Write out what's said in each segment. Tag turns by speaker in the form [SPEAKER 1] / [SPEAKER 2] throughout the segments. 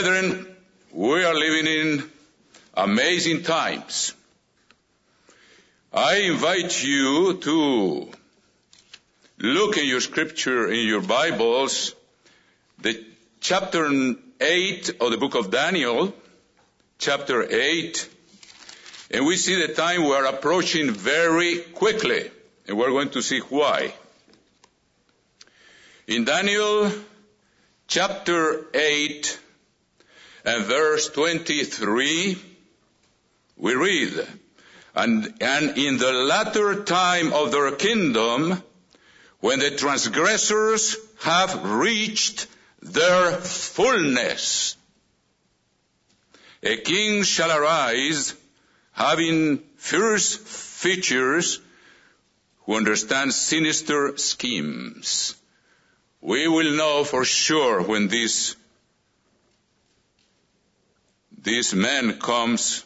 [SPEAKER 1] Brethren, we are living in amazing times. I invite you to look in your scripture, in your Bibles, the chapter 8 of the book of Daniel, chapter 8, and we see the time we are approaching very quickly, and we're going to see why. In Daniel chapter 8 and verse 23, we read, and, and in the latter time of their kingdom, when the transgressors have reached their fullness, a king shall arise having fierce features who understands sinister schemes. We will know for sure when this, this man comes,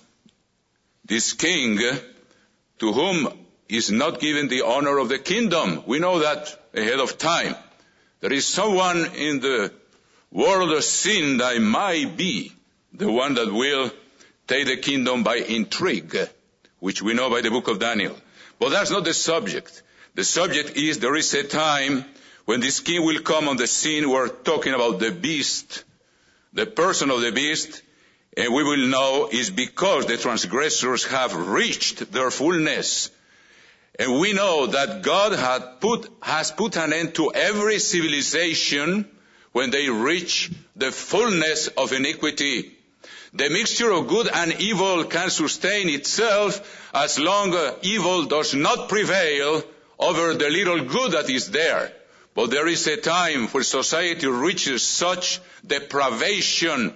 [SPEAKER 1] this king, to whom is not given the honor of the kingdom. We know that ahead of time. There is someone in the world of sin that might be the one that will take the kingdom by intrigue, which we know by the book of Daniel. But that's not the subject. The subject is there is a time when this king will come on the scene. We're talking about the beast, the person of the beast, and we will know is because the transgressors have reached their fullness. And we know that God put, has put an end to every civilization when they reach the fullness of iniquity. The mixture of good and evil can sustain itself as long as evil does not prevail over the little good that is there. But there is a time when society reaches such depravation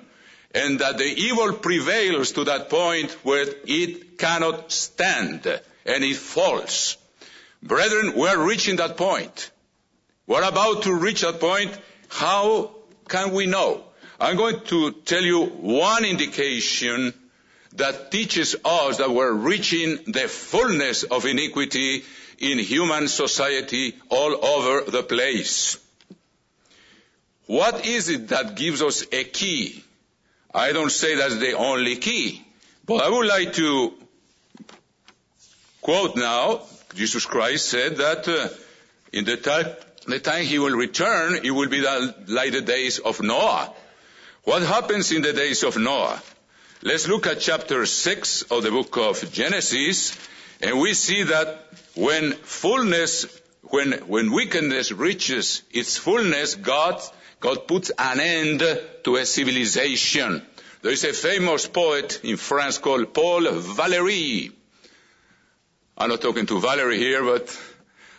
[SPEAKER 1] and that the evil prevails to that point where it cannot stand and it falls. Brethren, we're reaching that point. We're about to reach that point. How can we know? I'm going to tell you one indication that teaches us that we're reaching the fullness of iniquity in human society all over the place. What is it that gives us a key? I don't say that's the only key, but I would like to quote now, Jesus Christ said that uh, in the time, the time he will return, it will be like the days of Noah. What happens in the days of Noah? Let's look at chapter 6 of the book of Genesis, and we see that when fullness, when, when wickedness reaches its fullness, God, God puts an end to a civilization. There is a famous poet in France called Paul Valéry. I'm not talking to Valéry here, but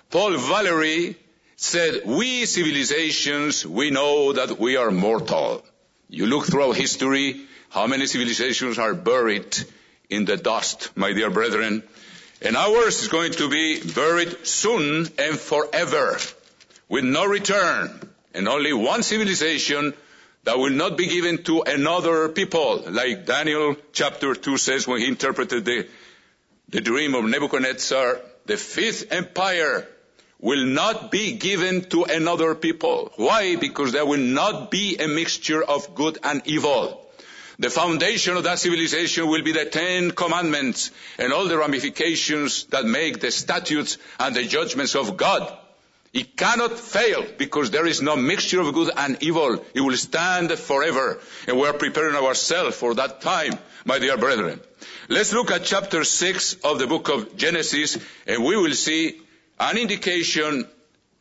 [SPEAKER 1] Paul Valéry said, we civilizations, we know that we are mortal. You look throughout history, how many civilizations are buried in the dust, my dear brethren. And ours is going to be buried soon and forever, with no return, and only one civilization that will not be given to another people, like Daniel chapter 2 says when he interpreted the, the dream of Nebuchadnezzar, the fifth empire will not be given to another people. Why? Because there will not be a mixture of good and evil. The foundation of that civilization will be the Ten Commandments and all the ramifications that make the statutes and the judgments of God. It cannot fail because there is no mixture of good and evil. It will stand forever. And we are preparing ourselves for that time, my dear brethren. Let's look at chapter 6 of the book of Genesis and we will see an indication,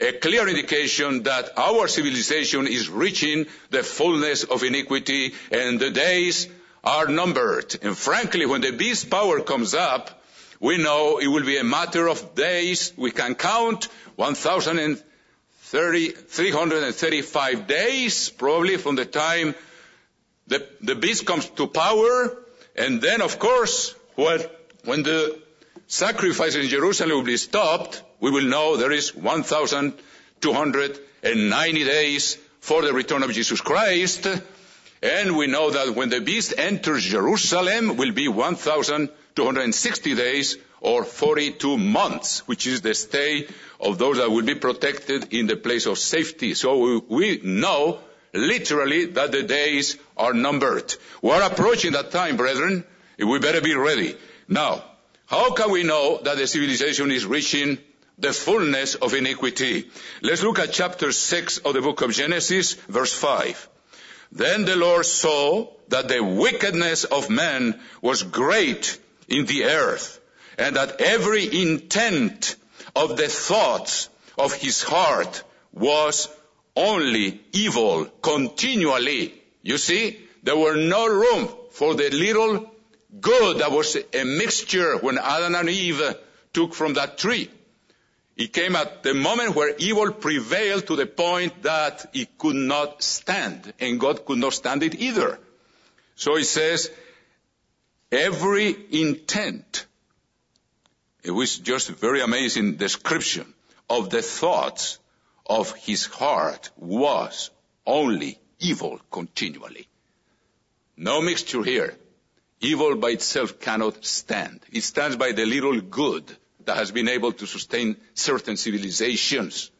[SPEAKER 1] a clear indication that our civilization is reaching the fullness of iniquity and the days are numbered. And frankly, when the beast power comes up, we know it will be a matter of days. We can count 1,335 days, probably from the time the, the beast comes to power. And then, of course, when, the sacrifice in Jerusalem will be stopped, we will know there is 1,290 days for the return of Jesus Christ. And we know that when the beast enters Jerusalem will be 1,260 days or 42 months, which is the stay of those that will be protected in the place of safety. So we know literally that the days are numbered. We're approaching that time, brethren. We better be ready. Now, how can we know that the civilization is reaching the fullness of iniquity? Let's look at chapter 6 of the book of Genesis, verse 5. Then the Lord saw that the wickedness of man was great in the earth, and that every intent of the thoughts of his heart was only evil continually. You see, there were no room for the little good that was a mixture when Adam and Eve took from that tree. It came at the moment where evil prevailed to the point that it could not stand, and God could not stand it either. So he says, every intent, it was just a very amazing description of the thoughts of his heart was only evil continually. No mixture here. Evil by itself cannot stand. It stands by the little good that has been able to sustain certain civilizations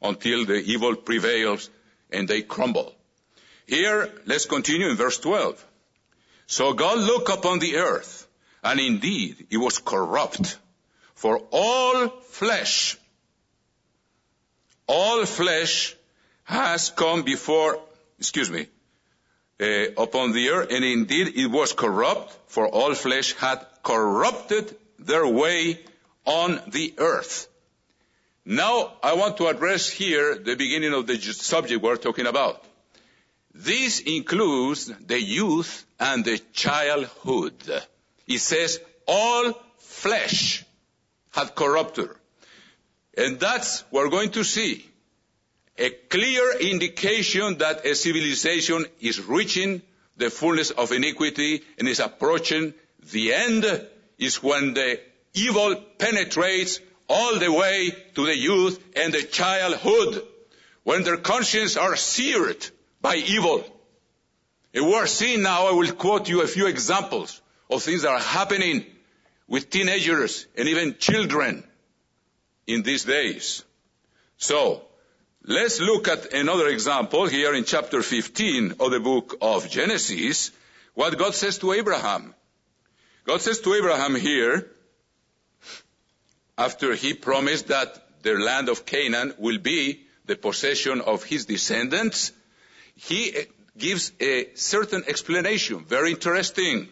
[SPEAKER 1] until the evil prevails and they crumble. Here, let's continue in verse 12. So God looked upon the earth, and indeed it was corrupt, for all flesh all flesh has come before, excuse me, uh, upon the earth, and indeed it was corrupt, for all flesh had corrupted their way on the earth. Now I want to address here the beginning of the subject we're talking about. This includes the youth and the childhood. It says all flesh had corrupted. And that's what we're going to see a clear indication that a civilization is reaching the fullness of iniquity and is approaching the end is when the evil penetrates all the way to the youth and the childhood, when their consciences are seared by evil. And we're seeing now, I will quote you a few examples of things that are happening with teenagers and even children in these days. So, let's look at another example here in chapter 15 of the book of Genesis, what God says to Abraham. God says to Abraham here, after he promised that the land of Canaan will be the possession of his descendants, he eh, gives a certain explanation, very interesting,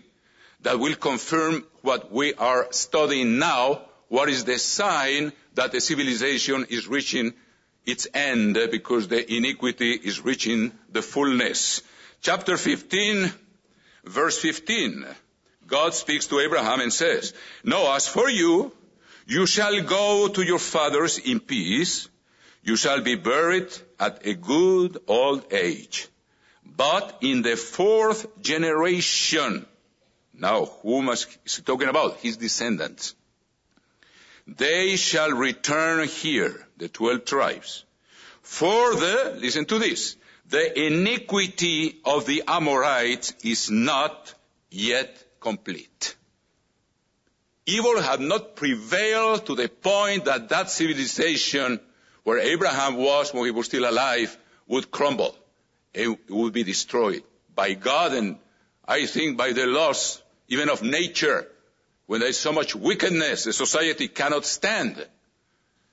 [SPEAKER 1] that will confirm what we are studying now, what is the sign that the civilization is reaching its end eh, because the iniquity is reaching the fullness. Chapter 15, verse 15. God speaks to Abraham and says, No, as for you, you shall go to your fathers in peace. You shall be buried at a good old age. But in the fourth generation, now whom is he talking about? His descendants. They shall return here, the twelve tribes. For the, listen to this, the iniquity of the Amorites is not yet complete. Evil had not prevailed to the point that that civilization where Abraham was when he was still alive would crumble. It would be destroyed by God and I think by the laws even of nature when there is so much wickedness, the society cannot stand.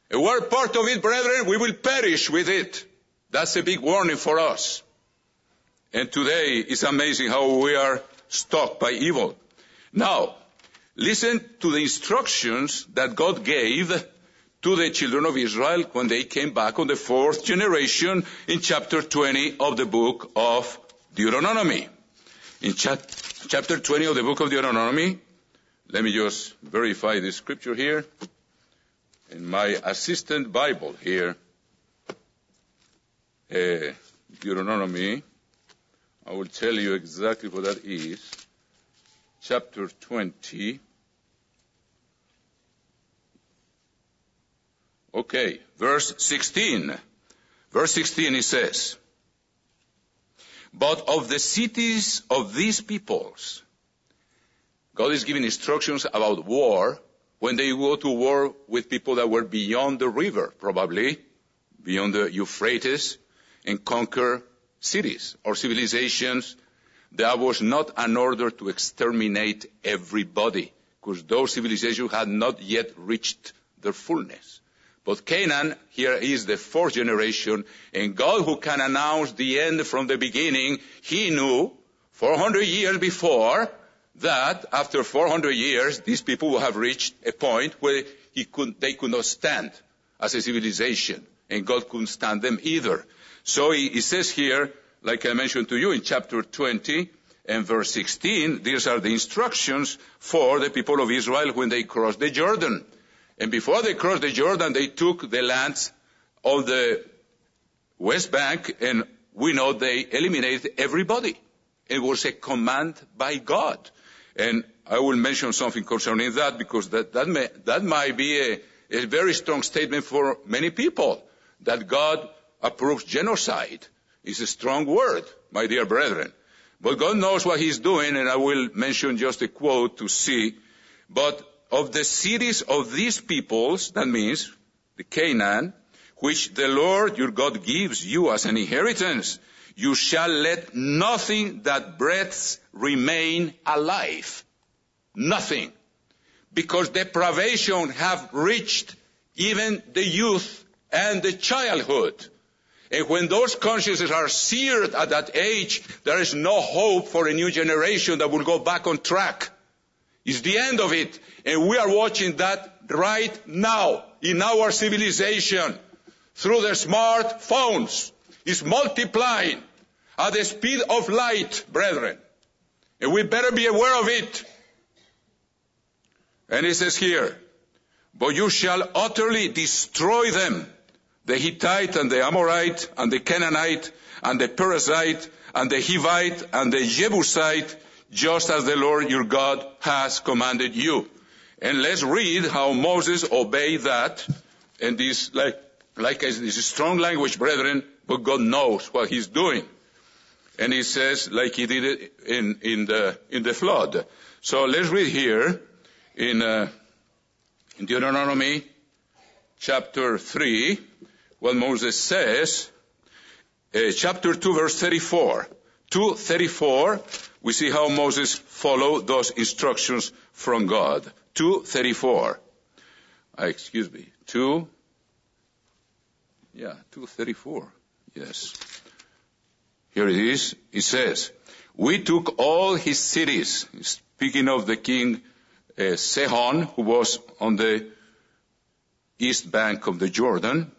[SPEAKER 1] And we're part of it, brethren, we will perish with it. That's a big warning for us. And today it's amazing how we are stalked by evil. Now, listen to the instructions that God gave to the children of Israel when they came back on the fourth generation in chapter 20 of the book of Deuteronomy. In chapter 20 of the book of Deuteronomy, let me just verify this scripture here. In my assistant Bible here, uh, Deuteronomy, I will tell you exactly what that is. Chapter 20. Okay, verse 16. Verse 16 it says, But of the cities of these peoples, God is giving instructions about war when they go to war with people that were beyond the river, probably, beyond the Euphrates, and conquer cities or civilizations That was not an order to exterminate everybody, because those civilizations had not yet reached their fullness. But Canaan here is the fourth generation, and God who can announce the end from the beginning, He knew 400 years before that after 400 years, these people will have reached a point where could, they could not stand as a civilization, and God couldn't stand them either. So he, he says here, like I mentioned to you in chapter 20 and verse 16, these are the instructions for the people of Israel when they crossed the Jordan. And before they crossed the Jordan, they took the lands of the West Bank, and we know they eliminated everybody. It was a command by God. And I will mention something concerning that because that, that, may, that might be a, a very strong statement for many people that God approves genocide. It's a strong word, my dear brethren. But God knows what He's doing, and I will mention just a quote to see. But of the cities of these peoples, that means the Canaan, which the Lord your God gives you as an inheritance, you shall let nothing that breathes remain alive. Nothing. Because deprivation have reached even the youth and the childhood. And when those consciences are seared at that age, there is no hope for a new generation that will go back on track. It's the end of it. And we are watching that right now in our civilization through the smartphones is multiplying at the speed of light, brethren. And we better be aware of it. And it says here, but you shall utterly destroy them, the Hittite and the Amorite and the Canaanite and the Perizzite and the Hivite and the Jebusite, just as the Lord your God has commanded you. And let's read how Moses obeyed that. And this, like, like this is strong language, brethren, but God knows what he's doing. And he says, like he did it in, in the, in the flood. So let's read here in, uh, in Deuteronomy chapter 3, what Moses says, uh, chapter 2 verse 34. 234, we see how Moses followed those instructions from God. 234. Uh, excuse me. 2. Yeah, 234. Yes. Here it is. It says, we took all his cities, speaking of the king uh, Sihon, who was on the east bank of the Jordan.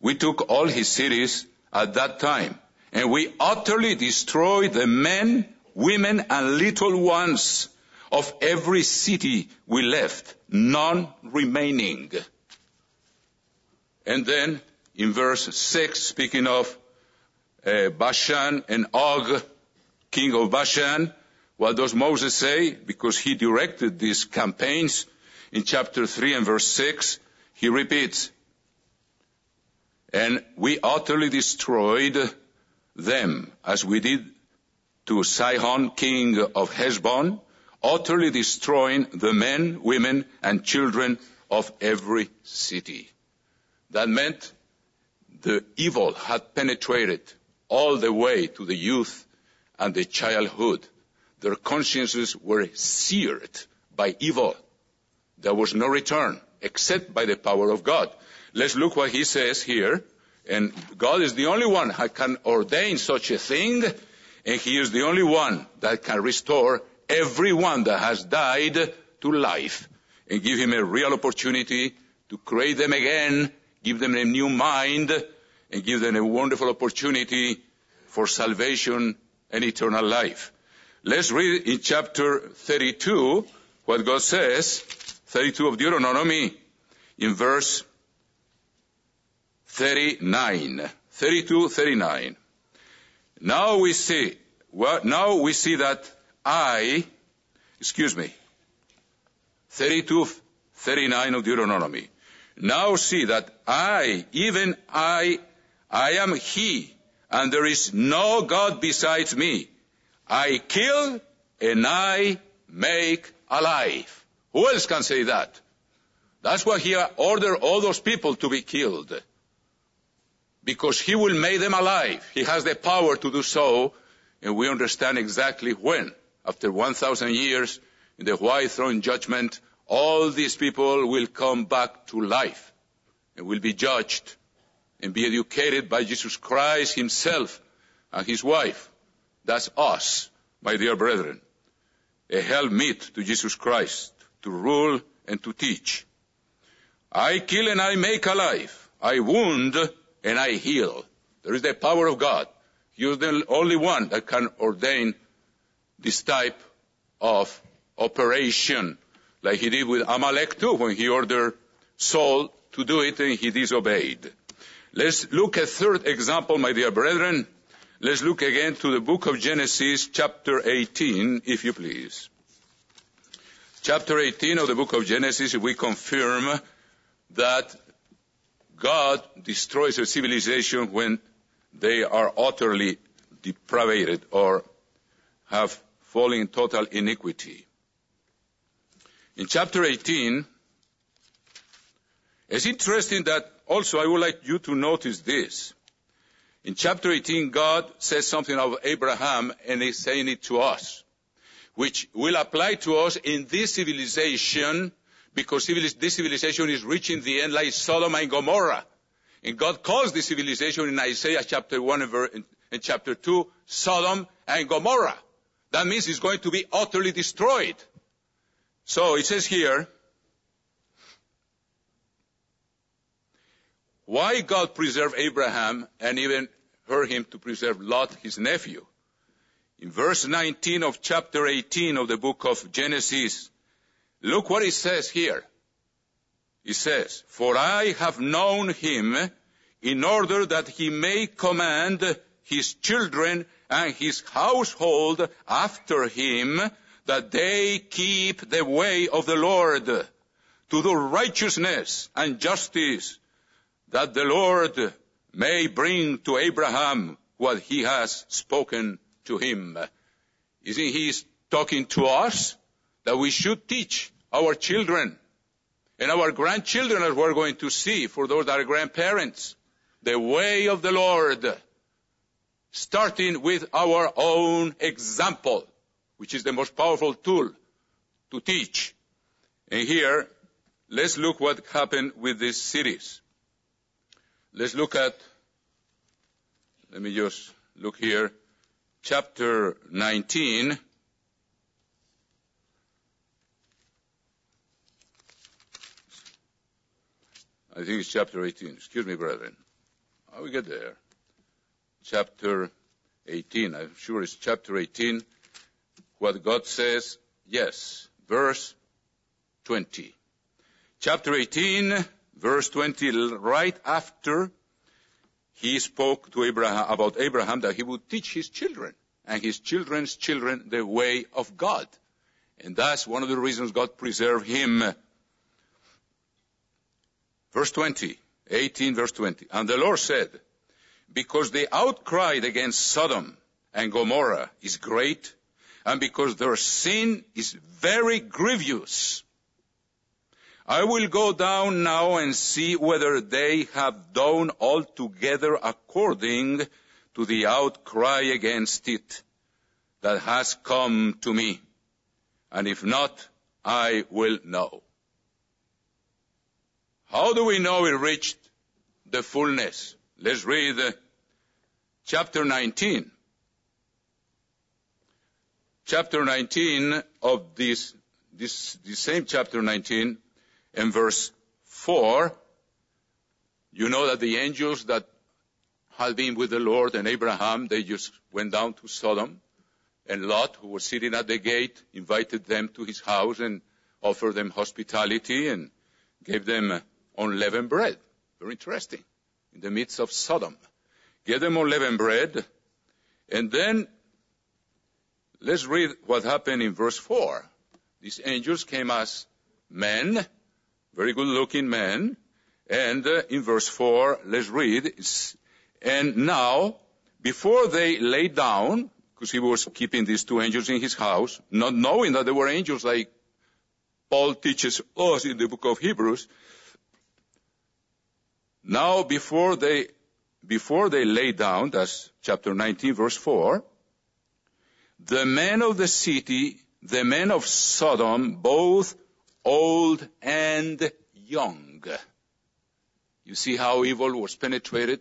[SPEAKER 1] We took all his cities at that time, and we utterly destroyed the men, women, and little ones of every city we left, none remaining. And then in verse 6, speaking of uh, Bashan and Og, king of Bashan, what does Moses say? Because he directed these campaigns in chapter 3 and verse 6, he repeats, and we utterly destroyed them as we did to Sihon, king of Heshbon, utterly destroying the men, women, and children of every city. That meant the evil had penetrated all the way to the youth and the childhood. Their consciences were seared by evil. There was no return except by the power of God. Let's look what he says here. And God is the only one who can ordain such a thing, and he is the only one that can restore everyone that has died to life and give him a real opportunity to create them again, give them a new mind, and give them a wonderful opportunity for salvation and eternal life. Let's read in chapter 32 what God says, 32 of Deuteronomy, in verse 39. 32, 39. Now we see, well, now we see that I, excuse me, 32, 39 of Deuteronomy. Now see that I, even I, I am He, and there is no God besides me. I kill and I make alive. Who else can say that? That's why he ordered all those people to be killed. Because he will make them alive. He has the power to do so and we understand exactly when. After 1,000 years, in the white throne judgment, all these people will come back to life and will be judged and be educated by Jesus Christ himself and his wife. That's us, my dear brethren. A helpmeet to Jesus Christ to rule and to teach. I kill and I make alive. I wound and I heal. There is the power of God. Is the only one that can ordain this type of operation, like he did with Amalek too, when he ordered Saul to do it and he disobeyed. Let's look at third example, my dear brethren. Let's look again to the book of Genesis, chapter 18, if you please. Chapter 18 of the book of Genesis, we confirm that God destroys a civilization when they are utterly depraved or have fallen in total iniquity. In chapter 18, it's interesting that also I would like you to notice this. In chapter 18, God says something of Abraham and he's saying it to us, which will apply to us in this civilization because this civilization is reaching the end like Sodom and Gomorrah. And God calls this civilization in Isaiah chapter 1 and chapter 2 Sodom and Gomorrah. That means it's going to be utterly destroyed. So it says here, why God preserved Abraham and even heard him to preserve Lot, his nephew. In verse 19 of chapter 18 of the book of Genesis, look what it says here. It says, For I have known him in order that he may command his children and his household after him that they keep the way of the Lord to do righteousness and justice that the Lord may bring to Abraham what he has spoken to him. Isn't he talking to us that we should teach our children and our grandchildren as we're going to see for those that are grandparents the way of the Lord starting with our own example which is the most powerful tool to teach. And here, let's look what happened with these cities. Let's look at, let me just look here, chapter 19. I think it's chapter 18. Excuse me, brethren. How we get there? Chapter 18. I'm sure it's chapter 18. What God says, yes. Verse 20. Chapter 18, verse 20, right after he spoke to Abraham about Abraham that he would teach his children and his children's children the way of God. And that's one of the reasons God preserved him. Verse 20, 18 verse 20. And the Lord said, because the outcry against Sodom and Gomorrah is great, and because their sin is very grievous, I will go down now and see whether they have done altogether according to the outcry against it that has come to me. And if not, I will know. How do we know it reached the fullness? Let's read chapter 19. Chapter 19 of this, this, this same chapter 19 in verse 4, you know that the angels that had been with the Lord and Abraham, they just went down to Sodom. And Lot, who was sitting at the gate, invited them to his house and offered them hospitality and gave them unleavened bread. Very interesting. In the midst of Sodom. Gave them unleavened bread. And then, let's read what happened in verse 4. These angels came as men very good looking men. And uh, in verse 4, let's read, and now, before they lay down, because he was keeping these two angels in his house, not knowing that they were angels like Paul teaches us in the book of Hebrews, now before they, before they lay down, that's chapter 19 verse 4, the men of the city, the men of Sodom, both old and young. You see how evil was penetrated?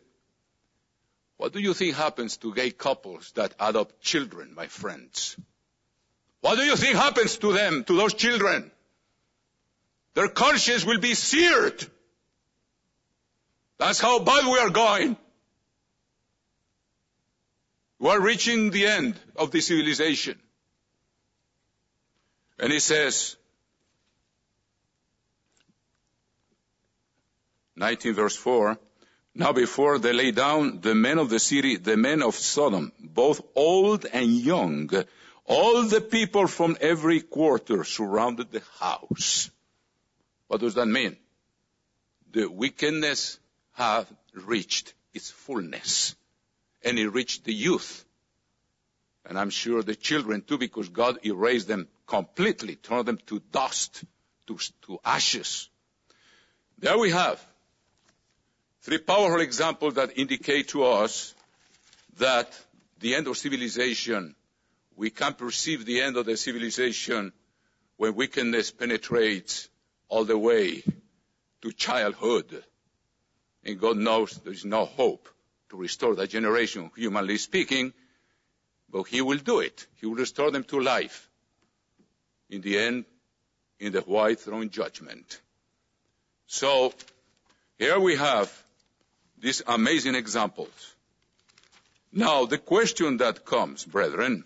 [SPEAKER 1] What do you think happens to gay couples that adopt children, my friends? What do you think happens to them, to those children? Their conscience will be seared. That's how bad we are going. We are reaching the end of the civilization. And he says, 19 verse 4, now before they lay down, the men of the city, the men of Sodom, both old and young, all the people from every quarter surrounded the house. What does that mean? The wickedness have reached its fullness. And it reached the youth. And I'm sure the children too, because God erased them completely, turned them to dust, to, to ashes. There we have Three powerful examples that indicate to us that the end of civilization, we can perceive the end of the civilization when wickedness penetrates all the way to childhood. And God knows there is no hope to restore that generation, humanly speaking, but He will do it. He will restore them to life. In the end, in the white throne judgment. So, here we have these amazing examples. Now, the question that comes, brethren,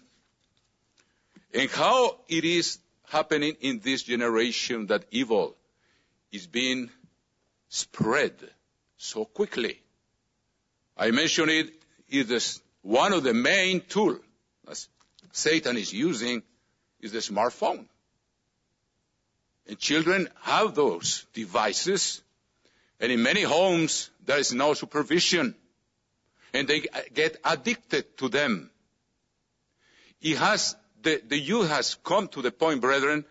[SPEAKER 1] and how it is happening in this generation that evil is being spread so quickly. I mentioned it is one of the main tools Satan is using is the smartphone. And children have those devices and in many homes, there is no supervision. And they get addicted to them. It has, the, the youth has come to the point, brethren,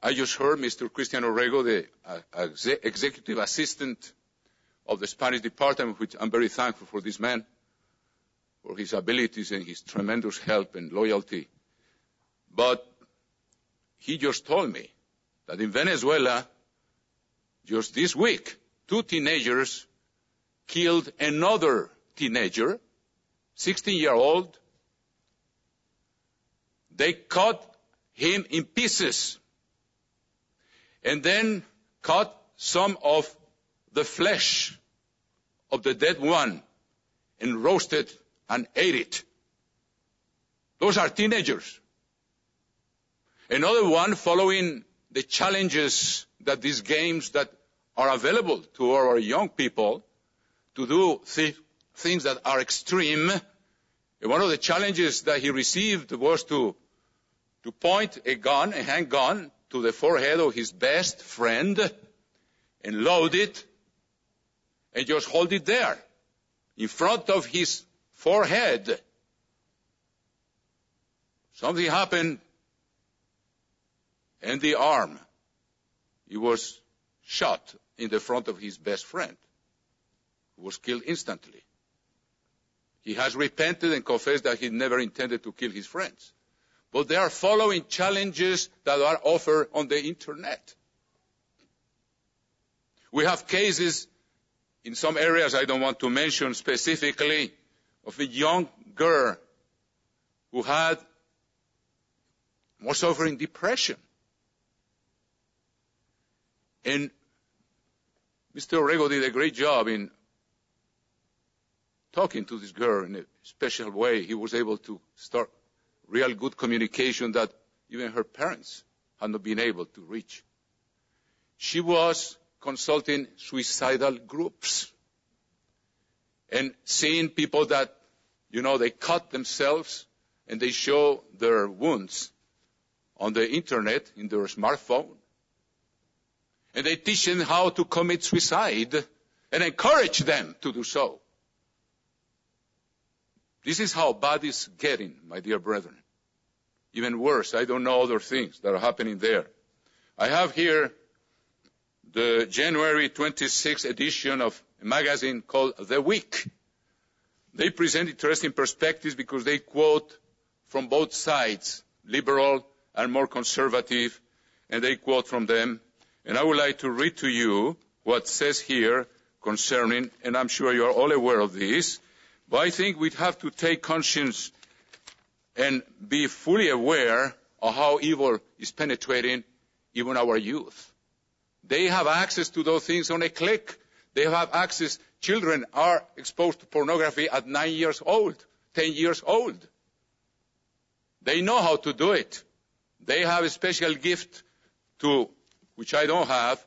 [SPEAKER 1] I just heard Mr. Christian Orrego, the uh, executive assistant of the Spanish department, which I'm very thankful for this man, for his abilities and his tremendous help and loyalty. But he just told me that in Venezuela, just this week, two teenagers killed another teenager, 16 year old. They cut him in pieces and then cut some of the flesh of the dead one and roasted and ate it. Those are teenagers. Another one following the challenges that these games that are available to our young people to do th- things that are extreme. And one of the challenges that he received was to, to point a gun, a handgun, to the forehead of his best friend and load it and just hold it there in front of his forehead. Something happened and the arm, he was shot in the front of his best friend, who was killed instantly. He has repented and confessed that he never intended to kill his friends. But they are following challenges that are offered on the internet. We have cases in some areas I don't want to mention specifically of a young girl who had was suffering depression. And Mr. Orrego did a great job in talking to this girl in a special way. He was able to start real good communication that even her parents had not been able to reach. She was consulting suicidal groups and seeing people that, you know, they cut themselves and they show their wounds on the internet in their smartphone and they teach them how to commit suicide and encourage them to do so. This is how bad it's getting, my dear brethren. Even worse, I don't know other things that are happening there. I have here the January 26th edition of a magazine called The Week. They present interesting perspectives because they quote from both sides, liberal and more conservative, and they quote from them. And I would like to read to you what says here concerning, and I'm sure you are all aware of this, but I think we have to take conscience and be fully aware of how evil is penetrating even our youth. They have access to those things on a click. They have access. Children are exposed to pornography at nine years old, ten years old. They know how to do it. They have a special gift to, which I don't have,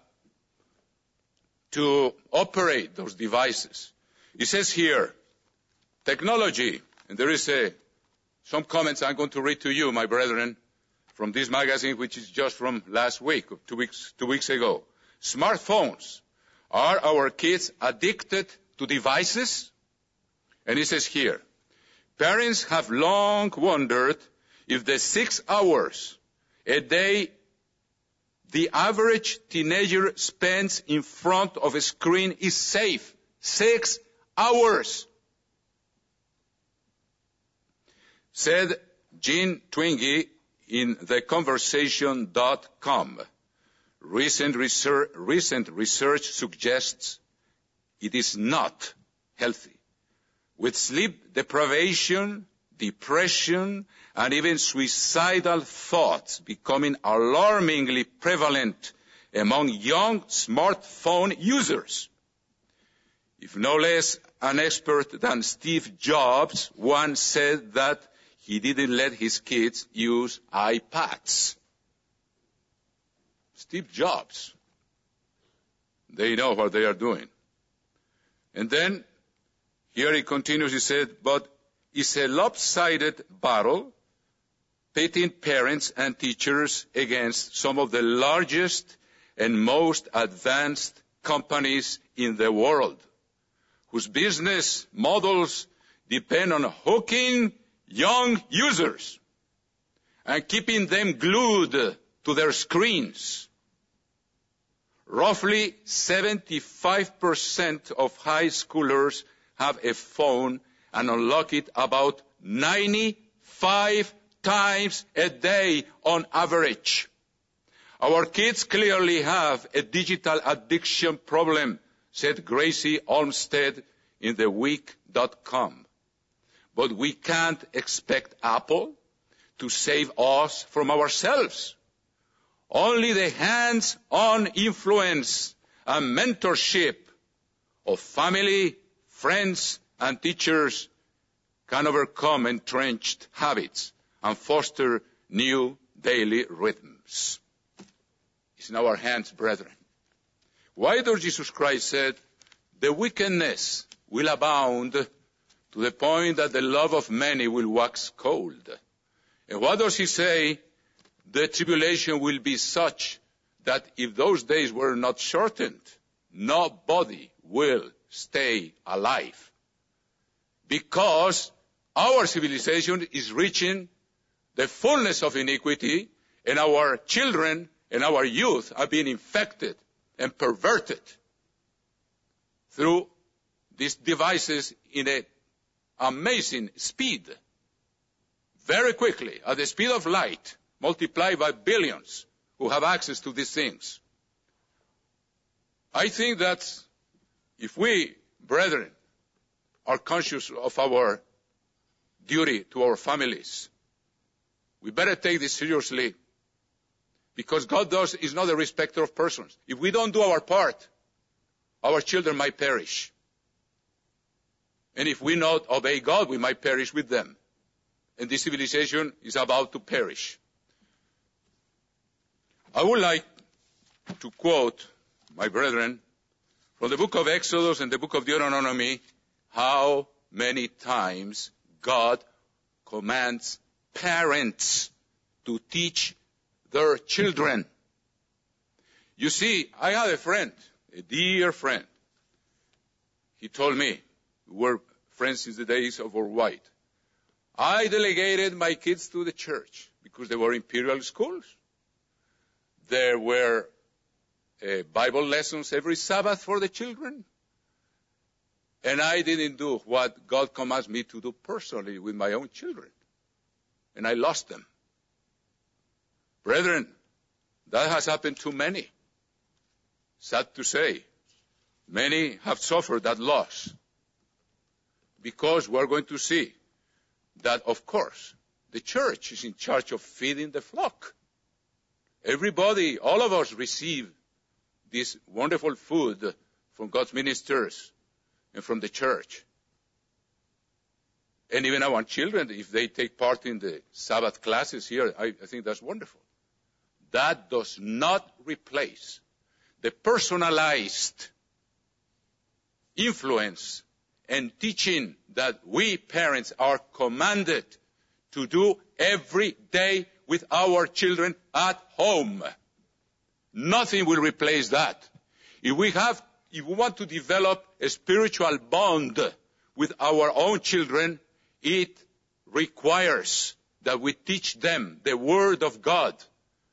[SPEAKER 1] to operate those devices. It says here, technology, and there is a, some comments I'm going to read to you, my brethren, from this magazine, which is just from last week, two weeks, two weeks ago. Smartphones. Are our kids addicted to devices? And it says here, parents have long wondered if the six hours a day the average teenager spends in front of a screen is safe. Six hours. Said Jean Twenge in theconversation.com. Recent research, suggests it is not healthy. With sleep deprivation, depression, and even suicidal thoughts becoming alarmingly prevalent among young smartphone users. If no less an expert than Steve Jobs once said that he didn't let his kids use iPads. Steve Jobs. They know what they are doing. And then, here he continues, he said, but it's a lopsided battle pitting parents and teachers against some of the largest and most advanced companies in the world, whose business models depend on hooking young users and keeping them glued to their screens. Roughly 75% of high schoolers have a phone and unlock it about 95 times a day on average. Our kids clearly have a digital addiction problem, said Gracy Olmstead in TheWeek.com. But we can't expect Apple to save us from ourselves. Only the hands-on influence and mentorship of family, friends, and teachers can overcome entrenched habits and foster new daily rhythms. It's in our hands, brethren. Why does Jesus Christ said, the wickedness will abound to the point that the love of many will wax cold? And what does he say? The tribulation will be such that if those days were not shortened, nobody will stay alive. Because our civilization is reaching the fullness of iniquity, and our children and our youth are being infected and perverted through these devices in an amazing speed, very quickly, at the speed of light, multiplied by billions who have access to these things. I think that if we, brethren, are conscious of our duty to our families, we better take this seriously because God does, is not a respecter of persons. If we don't do our part, our children might perish. And if we not obey God, we might perish with them. And this civilization is about to perish. I would like to quote my brethren from the book of Exodus and the book of Deuteronomy how many times God commands parents to teach their children. You see, I had a friend, a dear friend. He told me, we were friends since the days of our white. I delegated my kids to the church because they were imperial schools. There were uh, Bible lessons every Sabbath for the children. And I didn't do what God commands me to do personally with my own children. and I lost them. Brethren, that has happened to many. Sad to say, many have suffered that loss because we're going to see that, of course, the church is in charge of feeding the flock. Everybody, all of us receive this wonderful food from God's ministers and from the church. And even our children, if they take part in the Sabbath classes here, I, I think that's wonderful. That does not replace the personalized influence and teaching that we parents are commanded to do every day with our children at home. Nothing will replace that. If we have, if we want to develop a spiritual bond with our own children, it requires that we teach them the Word of God.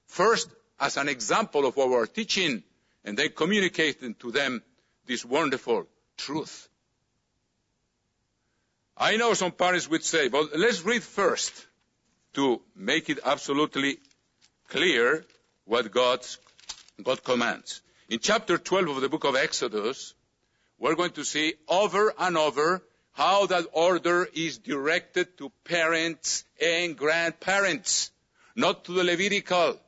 [SPEAKER 1] First, as an example of our teaching, and then communicating to them this wonderful truth. I know some parents would say, well, let's read first to make it absolutely clear what God's, God commands. In chapter 12 of the book of Exodus, we're going to see over and over how that order is directed to parents and grandparents, not to the Levitical.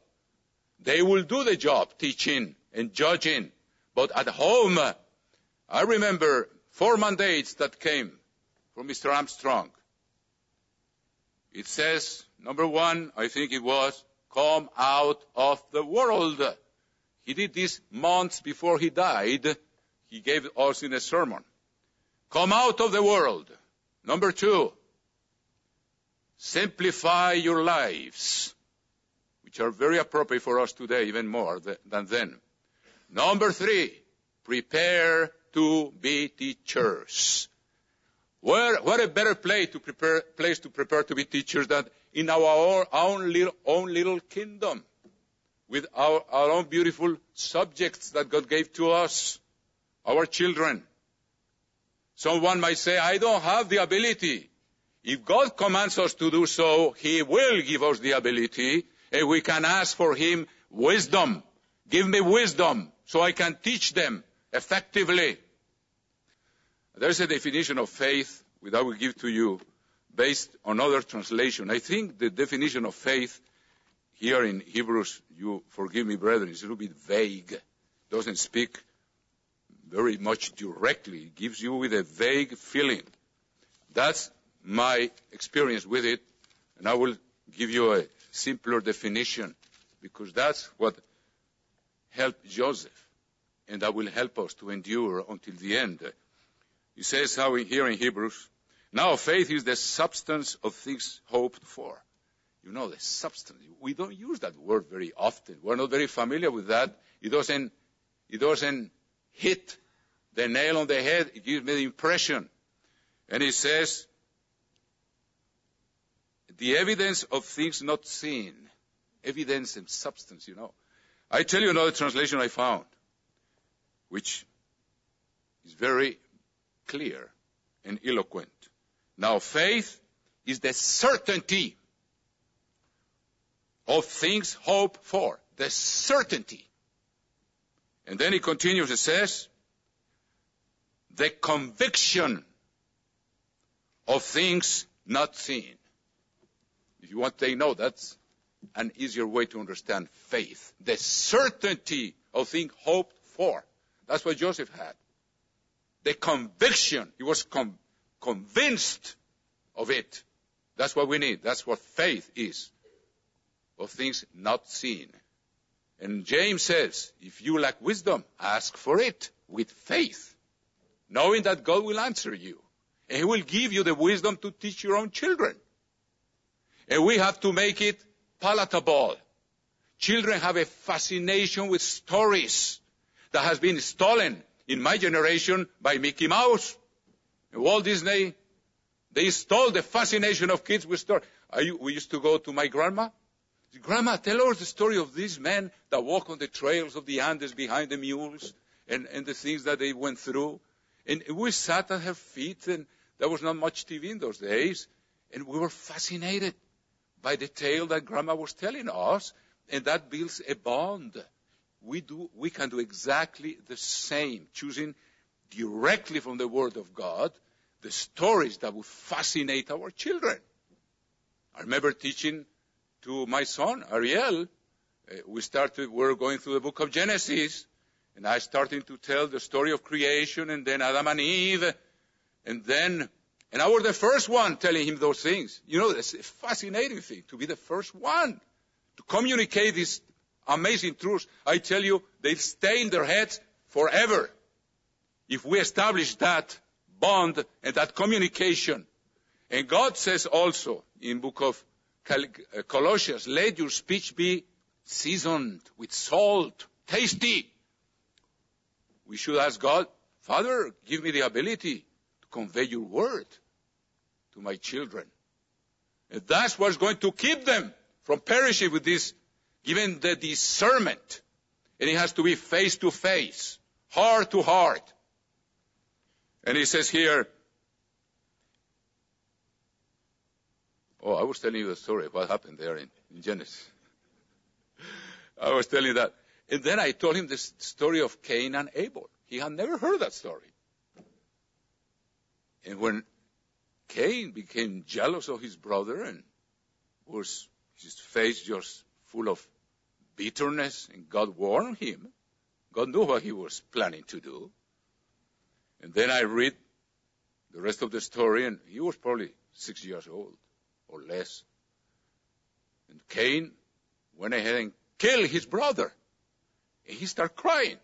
[SPEAKER 1] They will do the job teaching and judging, but at home, I remember four mandates that came from Mr. Armstrong. It says, number one, I think it was, come out of the world. He did this months before he died. He gave us in a sermon. Come out of the world. Number two, simplify your lives, which are very appropriate for us today, even more than then. Number three, prepare to be teachers. Where, what a better place to prepare, place to prepare to be teachers than in our own little, own little kingdom with our, our own beautiful subjects that God gave to us, our children. Someone might say, I don't have the ability. If God commands us to do so, He will give us the ability, and we can ask for Him wisdom. Give me wisdom so I can teach them effectively. There's a definition of faith that I will give to you based on other translation. I think the definition of faith here in Hebrews, you forgive me, brethren, is a little bit vague. It Doesn't speak very much directly. It gives you with a vague feeling. That's my experience with it, and I will give you a simpler definition because that's what helped Joseph, and that will help us to endure until the end. He says how here in Hebrews, now faith is the substance of things hoped for. You know, the substance. We don't use that word very often. We're not very familiar with that. It doesn't, it doesn't hit the nail on the head. It gives me the impression. And it says, the evidence of things not seen. Evidence and substance, you know. I tell you another translation I found, which is very clear and eloquent. Now faith is the certainty of things hoped for. The certainty. And then he continues, it says, the conviction of things not seen. If you want to know, that's an easier way to understand faith. The certainty of things hoped for. That's what Joseph had. The conviction. He was com- convinced of it. That's what we need. That's what faith is. Of things not seen. And James says, if you lack wisdom, ask for it with faith knowing that God will answer you. And He will give you the wisdom to teach your own children. And we have to make it palatable. Children have a fascination with stories that has been stolen in my generation by Mickey Mouse Walt Disney. They stole the fascination of kids with stories. we used to go to my grandma. Grandma, tell us the story of these men that walk on the trails of the Andes behind the mules and, and the things that they went through. And we sat at her feet, and there was not much TV in those days, and we were fascinated by the tale that grandma was telling us, and that builds a bond. We do, we can do exactly the same, choosing directly from the Word of God the stories that would fascinate our children. I remember teaching to my son, Ariel, uh, we started, we were going through the book of Genesis, and I started to tell the story of creation, and then Adam and Eve, and then, and I was the first one telling him those things. You know, it's a fascinating thing to be the first one to communicate these amazing truths. I tell you, they stay in their heads forever. If we establish that bond and that communication. And God says also in book of uh, Colossians, let your speech be seasoned with salt, tasty. We should ask God, Father, give me the ability to convey your word to my children. And that's what's going to keep them from perishing with this, given the discernment. And it has to be face to face, heart to heart. And he says here, oh, I was telling you the story, what happened there in, in Genesis. I was telling that. And then I told him the story of Cain and Abel. He had never heard that story. And when Cain became jealous of his brother and was his face just full of bitterness, and God warned him. God knew what he was planning to do. And then I read the rest of the story, and he was probably six years old or less. And Cain went ahead and killed his brother. And he started crying.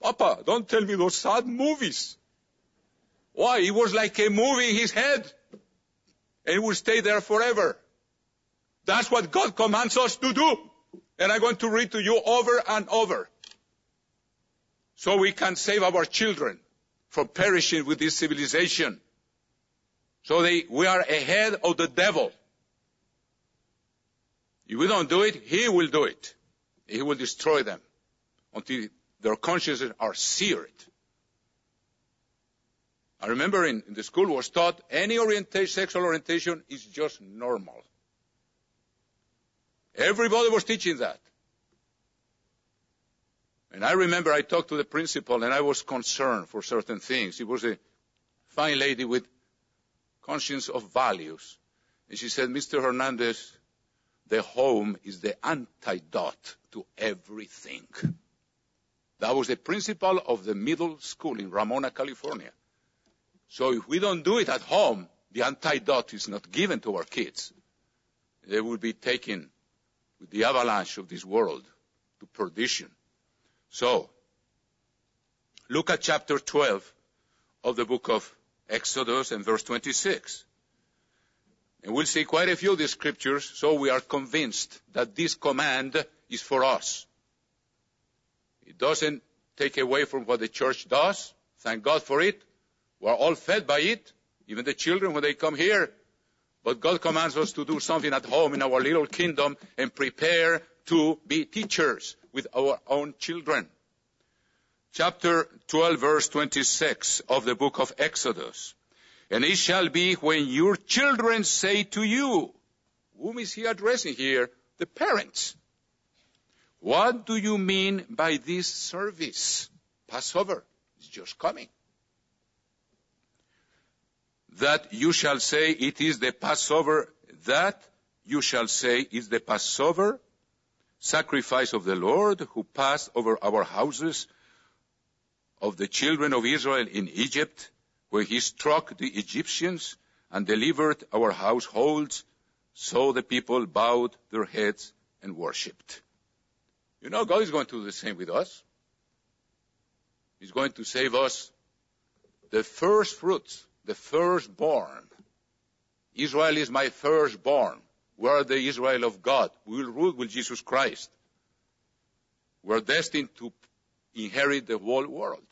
[SPEAKER 1] Papa, don't tell me those sad movies. Why? It was like a movie in his head. And it will stay there forever. That's what God commands us to do. And I'm going to read to you over and over. So we can save our children from perishing with this civilization. So they, we are ahead of the devil. If we don't do it, he will do it. He will destroy them until their consciences are seared. I remember in, in the school was taught any orientation, sexual orientation is just normal. Everybody was teaching that. And I remember I talked to the principal and I was concerned for certain things. She was a fine lady with conscience of values. And she said, Mr. Hernandez, the home is the antidote to everything. That was the principal of the middle school in Ramona, California. So if we don't do it at home, the antidote is not given to our kids. They will be taken with the avalanche of this world to perdition. So, look at chapter 12 of the book of Exodus and verse 26. And we'll see quite a few of these scriptures, so we are convinced that this command is for us. It doesn't take away from what the church does. Thank God for it. We're all fed by it, even the children when they come here. But God commands us to do something at home in our little kingdom and prepare to be teachers with our own children. Chapter 12 verse 26 of the book of Exodus. And it shall be when your children say to you, whom is he addressing here? The parents. What do you mean by this service? Passover is just coming. That you shall say it is the Passover, that you shall say is the Passover sacrifice of the Lord who passed over our houses of the children of Israel in Egypt, where he struck the Egyptians and delivered our households. So the people bowed their heads and worshipped. You know, God is going to do the same with us. He's going to save us the first fruits, the firstborn. Israel is my firstborn. We are the Israel of God. We will rule with Jesus Christ. We are destined to inherit the whole world.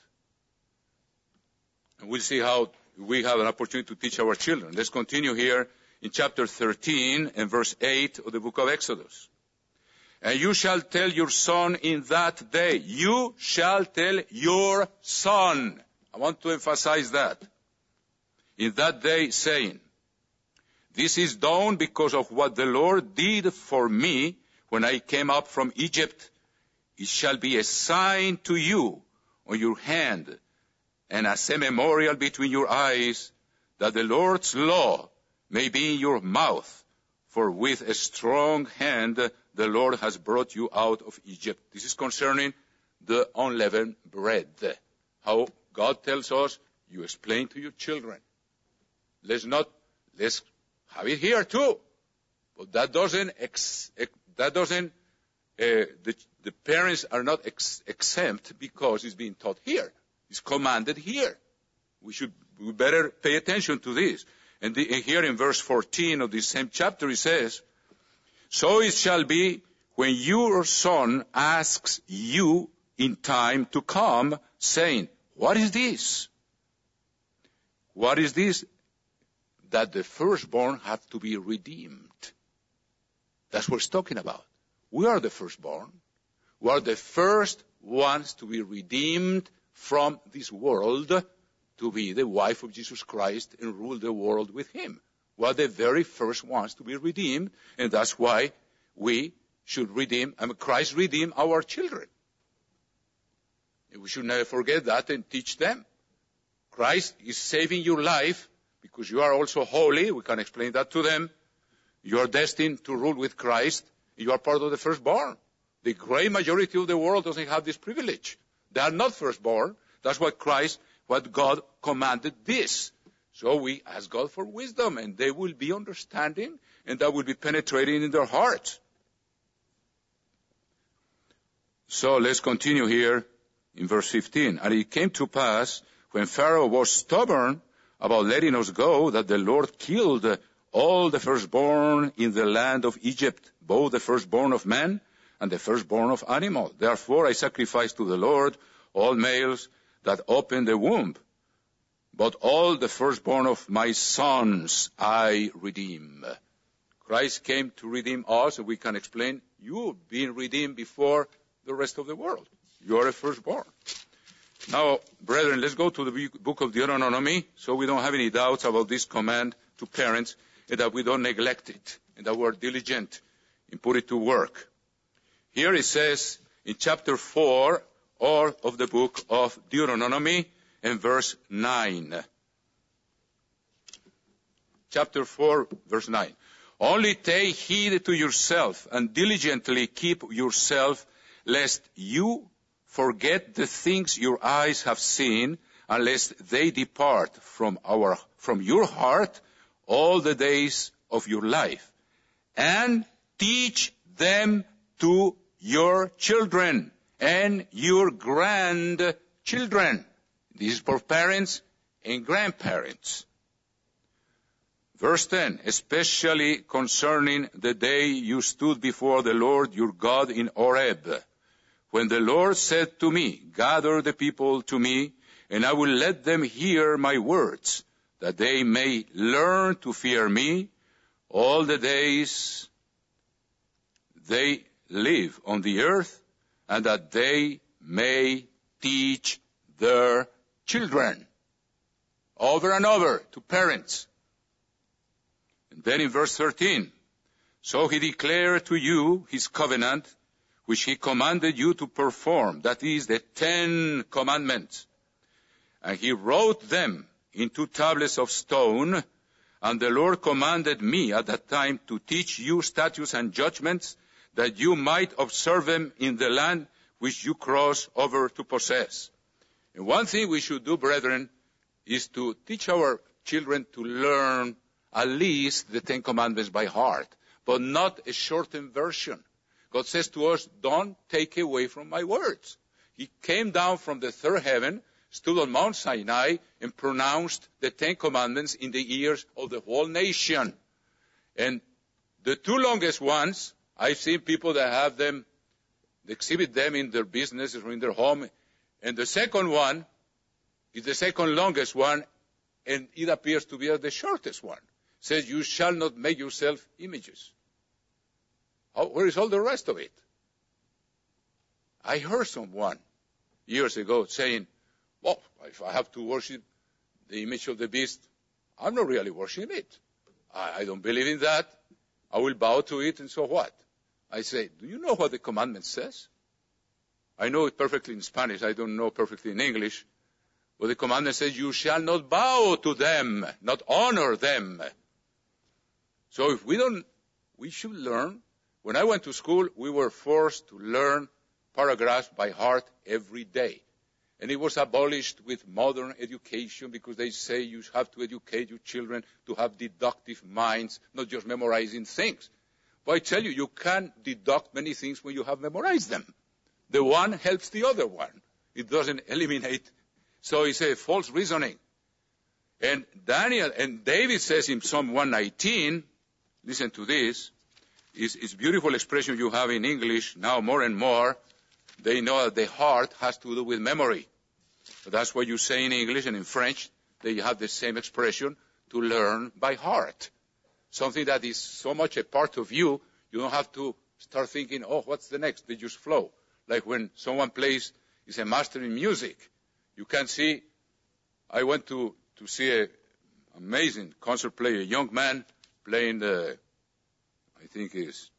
[SPEAKER 1] And we'll see how we have an opportunity to teach our children. Let's continue here in chapter 13 and verse 8 of the book of Exodus. And you shall tell your son in that day, you shall tell your son. I want to emphasize that. In that day saying, This is done because of what the Lord did for me when I came up from Egypt. It shall be a sign to you on your hand and as a memorial between your eyes that the Lord's law may be in your mouth. For with a strong hand the Lord has brought you out of Egypt. This is concerning the unleavened bread. How God tells us, you explain to your children. Let's not, let's have it here too. But that doesn't, ex, that doesn't, uh, the, the parents are not ex, exempt because it's being taught here. It's commanded here. We should, we better pay attention to this. And, the, and here in verse 14 of this same chapter it says, So it shall be when your son asks you in time to come, saying, What is this? What is this? That the firstborn have to be redeemed. That's what it's talking about. We are the firstborn. We are the first ones to be redeemed from this world to be the wife of Jesus Christ and rule the world with him. We are the very first ones to be redeemed, and that's why we should redeem, I mean, Christ redeem our children. And we should never forget that and teach them. Christ is saving your life because you are also holy. We can explain that to them. You are destined to rule with Christ. You are part of the firstborn. The great majority of the world doesn't have this privilege. They are not firstborn. That's what Christ, what God commanded this. So we ask God for wisdom and they will be understanding and that will be penetrating in their hearts. So let's continue here in verse 15. And it came to pass when Pharaoh was stubborn about letting us go that the Lord killed all the firstborn in the land of Egypt, both the firstborn of man and the firstborn of animal. Therefore I sacrifice to the Lord all males that open the womb. But all the firstborn of my sons I redeem. Christ came to redeem us, and we can explain you being redeemed before the rest of the world. You are a firstborn. Now, brethren, let's go to the book of Deuteronomy so we don't have any doubts about this command to parents and that we don't neglect it and that we're diligent in put it to work. Here it says in chapter 4 or of the book of Deuteronomy in verse 9. Chapter 4 verse 9. Only take heed to yourself and diligently keep yourself lest you forget the things your eyes have seen, unless they depart from our, from your heart all the days of your life. And teach them to your children and your grandchildren. This is for parents and grandparents. Verse 10, especially concerning the day you stood before the Lord your God in Horeb when the Lord said to me, gather the people to me, and I will let them hear my words, that they may learn to fear me all the days they live on the earth, and that they may teach their children over and over to parents. And then in verse 13, so he declared to you his covenant which he commanded you to perform, that is the Ten Commandments. And he wrote them in two tablets of stone, and the Lord commanded me at that time to teach you statutes and judgments, that you might observe them in the land which you cross over to possess. And one thing we should do, brethren, is to teach our children to learn at least the Ten Commandments by heart, but not a shortened version God says to us, don't take away from my words. He came down from the third heaven, stood on Mount Sinai, and pronounced the Ten Commandments in the ears of the whole nation. And the two longest ones, I've seen people that have them, exhibit them in their businesses or in their home. And the second one is the second longest one, and it appears to be the shortest one. It says, you shall not make yourself images. Oh, where is all the rest of it? I heard someone years ago saying, well, if I have to worship the image of the beast, I'm not really worshiping it. I, I don't believe in that. I will bow to it, and so what? I say, do you know what the commandment says? I know it perfectly in Spanish. I don't know perfectly in English. But the commandment says, you shall not bow to them, not honor them. So if we don't, we should learn. When I went to school, we were forced to learn paragraphs by heart every day. And it was abolished with modern education because they say you have to educate your children to have deductive minds, not just memorizing things. But I tell you, you can deduct many things when you have memorized them. The one helps the other one. It doesn't eliminate. So it's a false reasoning. And Daniel and David says in Psalm 119, listen to this, it's, beautiful expression you have in English now more and more. They know that the heart has to do with memory. That's what you say in English and in French. They have the same expression to learn by heart. Something that is so much a part of you, you don't have to start thinking, oh, what's the next? They just flow. Like when someone plays, is a master in music. You can see, I went to, to see an amazing concert player, a young man playing the, I think is,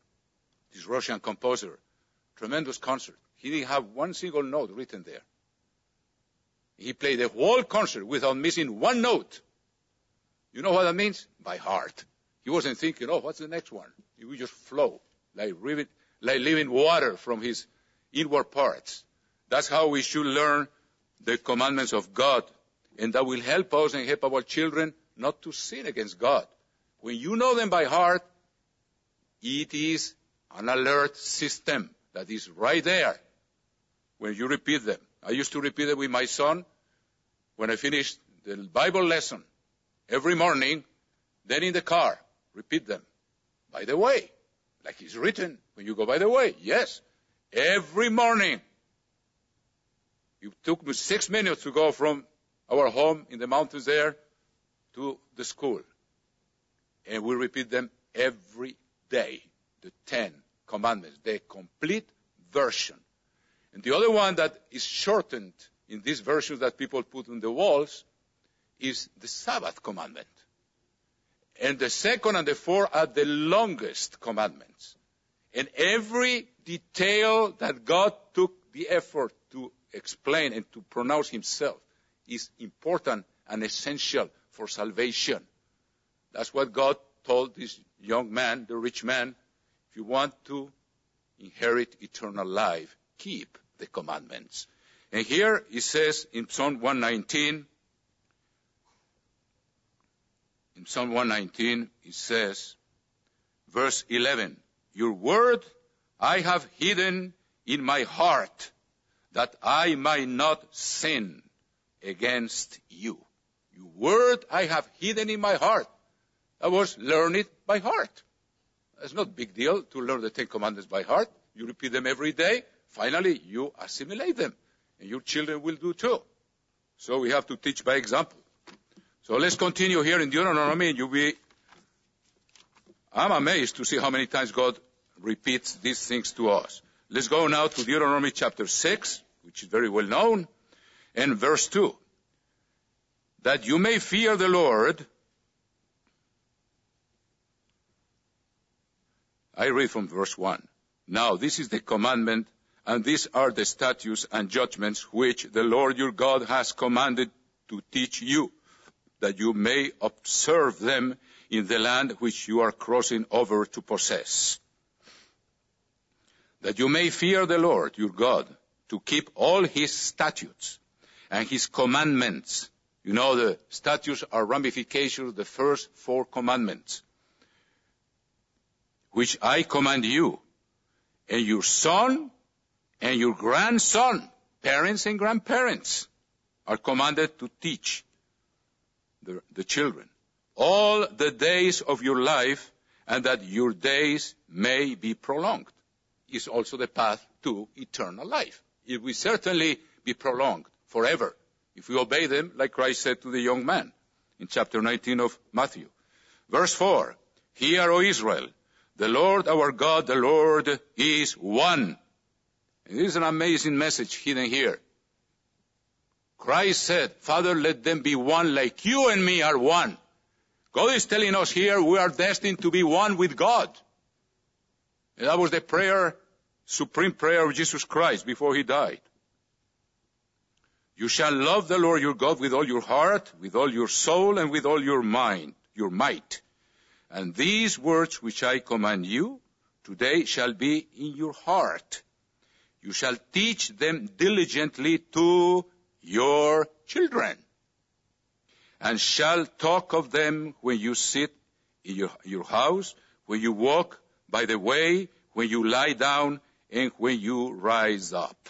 [SPEAKER 1] this Russian composer. Tremendous concert. He didn't have one single note written there. He played the whole concert without missing one note. You know what that means? By heart. He wasn't thinking, oh, what's the next one? He would just flow, like, like living water from his inward parts. That's how we should learn the commandments of God. And that will help us and help our children not to sin against God. When you know them by heart, it is an alert system that is right there when you repeat them. I used to repeat it with my son when I finished the Bible lesson every morning, then in the car, repeat them. By the way, like it's written, when you go by the way, yes, every morning. It took me six minutes to go from our home in the mountains there to the school. And we repeat them every day. The Ten Commandments, the complete version. And the other one that is shortened in these versions that people put on the walls is the Sabbath commandment. And the second and the fourth are the longest commandments. And every detail that God took the effort to explain and to pronounce himself is important and essential for salvation. That's what God told this young man, the rich man, if you want to inherit eternal life, keep the commandments. And here it says in Psalm 119, in Psalm 119, it says, verse 11, Your word I have hidden in my heart that I might not sin against you. Your word I have hidden in my heart. I was learn it by heart. It's not big deal to learn the Ten Commandments by heart. You repeat them every day. Finally, you assimilate them, and your children will do too. So we have to teach by example. So let's continue here in Deuteronomy, you'll be, I'm amazed to see how many times God repeats these things to us. Let's go now to Deuteronomy chapter 6, which is very well known, and verse 2. That you may fear the Lord. I read from verse 1. Now, this is the commandment and these are the statutes and judgments which the Lord your God has commanded to teach you, that you may observe them in the land which you are crossing over to possess. That you may fear the Lord your God, to keep all his statutes and his commandments. You know, the statutes are ramifications of the first four commandments, which I command you, and your son and your grandson, parents and grandparents, are commanded to teach the, the children all the days of your life and that your days may be prolonged is also the path to eternal life. It will certainly be prolonged forever if we obey them, like Christ said to the young man in chapter 19 of Matthew. Verse 4, Hear, O Israel, the Lord our God, the Lord is one. It is an amazing message hidden here. Christ said, Father, let them be one like you and me are one. God is telling us here we are destined to be one with God. And that was the prayer, supreme prayer of Jesus Christ before he died. You shall love the Lord your God with all your heart, with all your soul, and with all your mind, your might. And these words which I command you today shall be in your heart. You shall teach them diligently to your children and shall talk of them when you sit in your, your house, when you walk by the way, when you lie down, and when you rise up.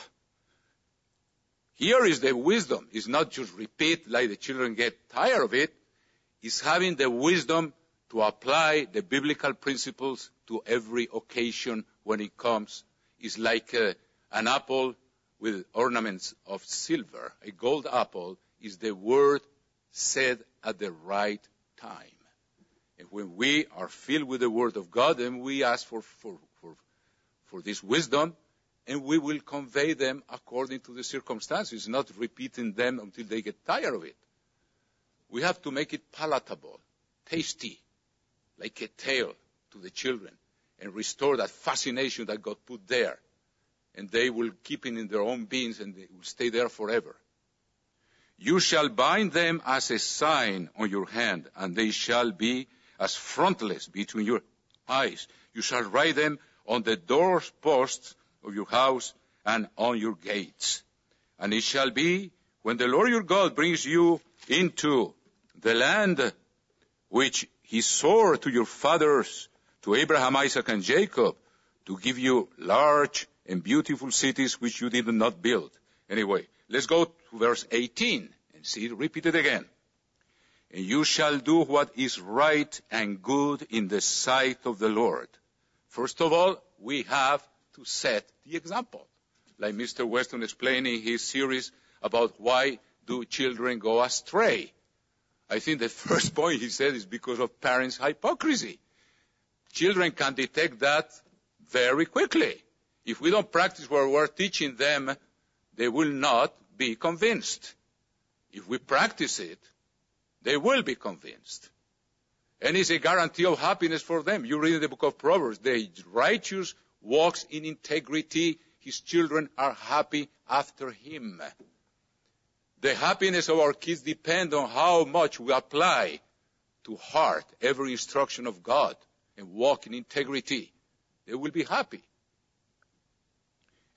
[SPEAKER 1] Here is the wisdom. It's not just repeat like the children get tired of it. It's having the wisdom to apply the biblical principles to every occasion when it comes. is like uh, an apple with ornaments of silver. A gold apple is the word said at the right time. And when we are filled with the Word of God, then we ask for, for, for, for this wisdom, and we will convey them according to the circumstances, not repeating them until they get tired of it. We have to make it palatable, tasty, like a tale to the children, and restore that fascination that God put there. And they will keep it in their own beings and they will stay there forever. You shall bind them as a sign on your hand, and they shall be as frontlets between your eyes. You shall write them on the doorposts of your house and on your gates. And it shall be when the Lord your God brings you into the land which he swore to your fathers, to Abraham, Isaac, and Jacob, to give you large and beautiful cities which you did not build. Anyway, Let's go to verse 18 and see it repeated again. And you shall do what is right and good in the sight of the Lord. First of all, we have to set the example. Like Mr. Weston explaining his series about why do children go astray. I think the first point he said is because of parents' hypocrisy. Children can detect that very quickly. If we don't practice what we're teaching them, they will not be convinced. If we practice it, they will be convinced. And it's a guarantee of happiness for them. You read in the book of Proverbs, the righteous walks in integrity. His children are happy after him. The happiness of our kids depends on how much we apply to heart every instruction of God and walk in integrity. They will be happy.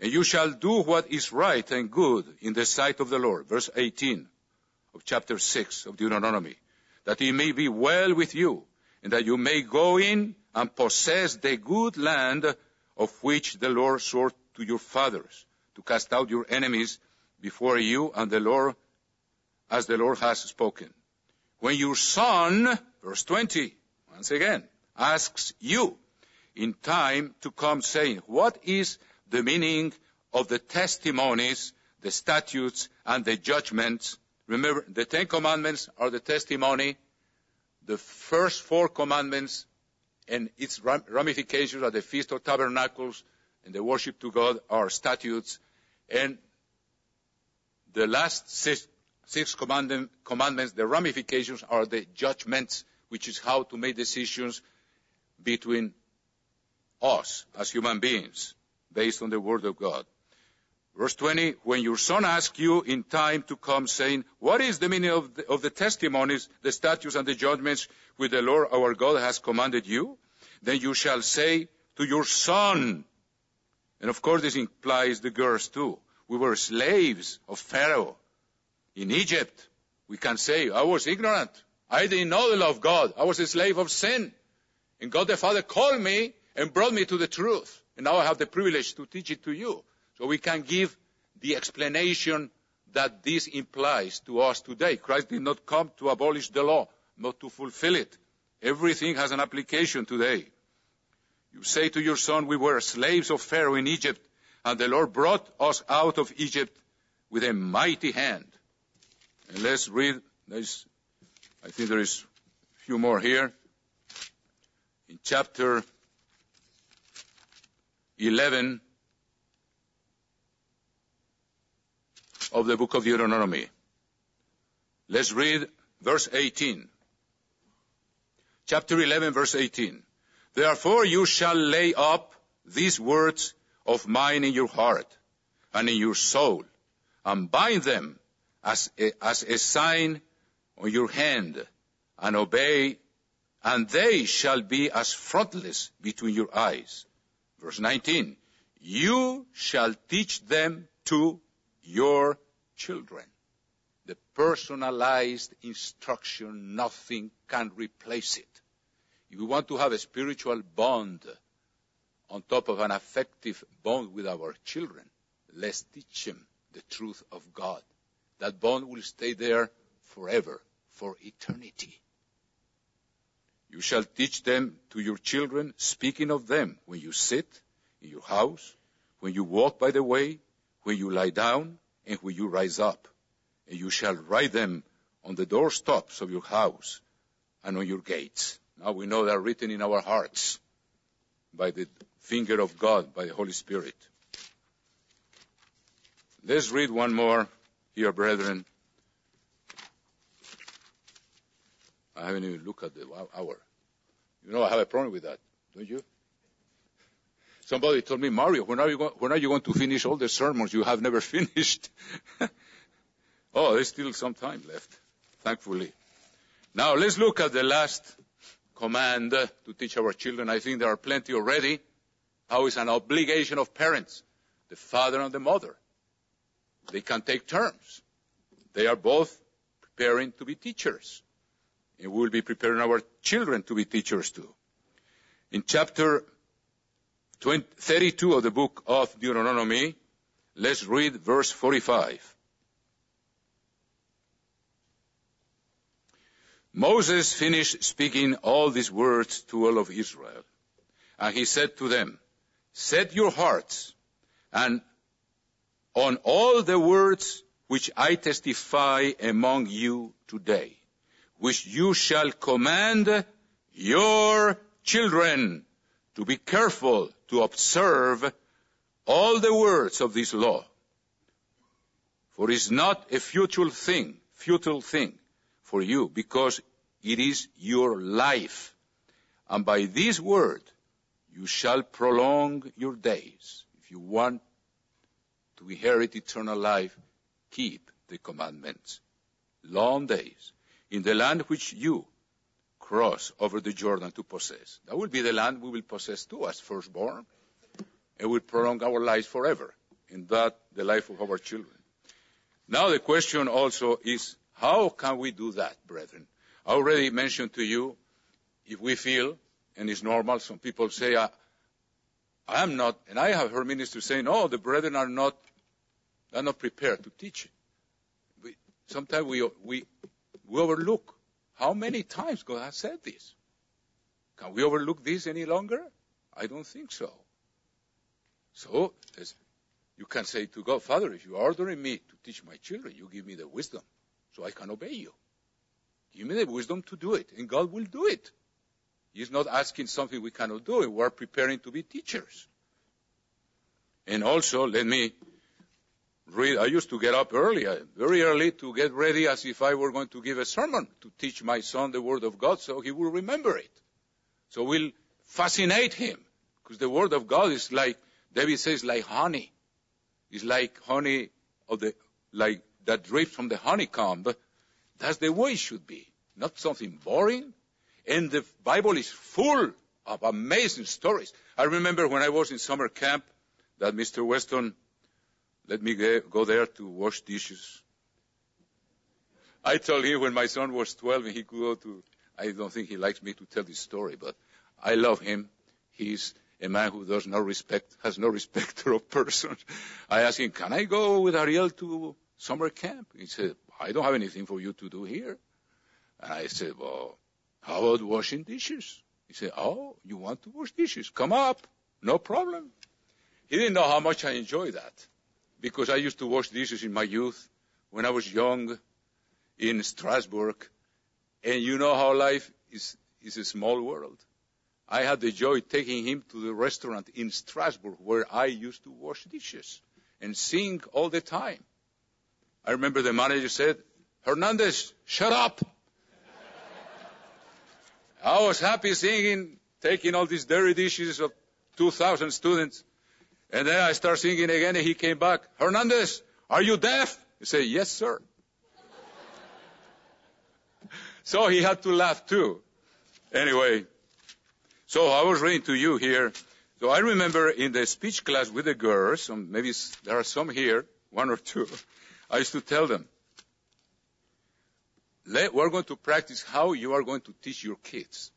[SPEAKER 1] And you shall do what is right and good in the sight of the Lord. Verse 18 of chapter 6 of Deuteronomy. That it may be well with you, and that you may go in and possess the good land of which the Lord swore to your fathers, to cast out your enemies before you, and the Lord, as the Lord has spoken. When your son, verse 20, once again, asks you in time to come saying, what is the meaning of the testimonies, the statutes, and the judgments. Remember, the Ten Commandments are the testimony. The first four commandments and its ramifications are the Feast of Tabernacles and the worship to God are statutes. And the last six, commandments, the ramifications are the judgments, which is how to make decisions between us as human beings based on the Word of God. Verse 20, when your son asks you in time to come saying, what is the meaning of the, of the, testimonies, the statutes and the judgments which the Lord our God has commanded you? Then you shall say to your son, and of course this implies the girls too. We were slaves of Pharaoh in Egypt. We can say, I was ignorant. I didn't know the law of God. I was a slave of sin. And God the Father called me and brought me to the truth. And now I have the privilege to teach it to you. So we can give the explanation that this implies to us today. Christ did not come to abolish the law, not to fulfill it. Everything has an application today. You say to your son, we were slaves of Pharaoh in Egypt, and the Lord brought us out of Egypt with a mighty hand. And let's read, there's, I think there is a few more here. In chapter 11 of the book of Deuteronomy. Let's read verse 18. chapter 11 verse 18. Therefore you shall lay up these words of mine in your heart and in your soul and bind them as a, as a sign on your hand and obey and they shall be as frontlets between your eyes. Verse 19. You shall teach them to your children. The personalized instruction, nothing can replace it. If you want to have a spiritual bond on top of an affective bond with our children, let's teach them the truth of God. That bond will stay there forever, for eternity. You shall teach them to your children, speaking of them when you sit in your house, when you walk by the way, when you lie down, and when you rise up. And you shall write them on the doorsteps of your house and on your gates. Now we know they are written in our hearts by the finger of God, by the Holy Spirit. Let's read one more here, brethren. I haven't even looked at the hour. You know, I have a problem with that, don't you? Somebody told me, Mario, when are you, when are you going to finish all the sermons you have never finished? oh, there's still some time left, thankfully. Now let's look at the last command to teach our children. I think there are plenty already. How is an obligation of parents, the father and the mother. They can take turns. They are both preparing to be teachers. And we will be preparing our children to be teachers too. In chapter 20, 32 of the book of Deuteronomy, let's read verse 45. Moses finished speaking all these words to all of Israel. And he said to them, Set your hearts and on all the words which I testify among you today, which you shall command your children to be careful to observe all the words of this law. For it is not a futile thing, futile thing for you, because it is your life. And by this word you shall prolong your days. If you want to inherit eternal life, keep the commandments. Long days in the land which you cross over the Jordan to possess. That will be the land we will possess too as firstborn. and we will prolong our lives forever. In that, the life of our children. Now the question also is, how can we do that, brethren? I already mentioned to you, if we feel, and it's normal, some people say, I, I am not, and I have heard ministers saying, no, the brethren are not, are not prepared to teach. We, sometimes we, we, we overlook how many times God has said this. Can we overlook this any longer? I don't think so. So, you can say to God, Father, if you are ordering me to teach my children, you give me the wisdom so I can obey you. Give me the wisdom to do it, and God will do it. He's not asking something we cannot do. We're preparing to be teachers. And also, let me read. I used to get up early, uh, very early, to get ready as if I were going to give a sermon to teach my son the Word of God so he will remember it. So we'll fascinate him. Because the Word of God is like, David says, like honey. It's like honey of the, like that drips from the honeycomb. That's the way it should be. Not something boring. And the Bible is full of amazing stories. I remember when I was in summer camp that Mr. Weston let me go there to wash dishes. I told him when my son was 12 and he could go to, I don't think he likes me to tell this story, but I love him. He's a man who does no respect, has no respect of persons. I asked him, can I go with Ariel to summer camp? He said, I don't have anything for you to do here. And I said, well, how about washing dishes? He said, oh, you want to wash dishes? Come up. No problem. He didn't know how much I enjoyed that because I used to wash dishes in my youth when I was young in Strasbourg. And you know how life is, is a small world. I had the joy taking him to the restaurant in Strasbourg where I used to wash dishes and sing all the time. I remember the manager said, Hernandez, shut up. I was happy singing, taking all these dirty dishes of 2,000 students. And then I start singing again and he came back. Hernandez, are you deaf? He said, yes, sir. so he had to laugh too. Anyway, so I was reading to you here. So I remember in the speech class with the girls, maybe there are some here, one or two, I used to tell them, we're going to practice how you are going to teach your kids.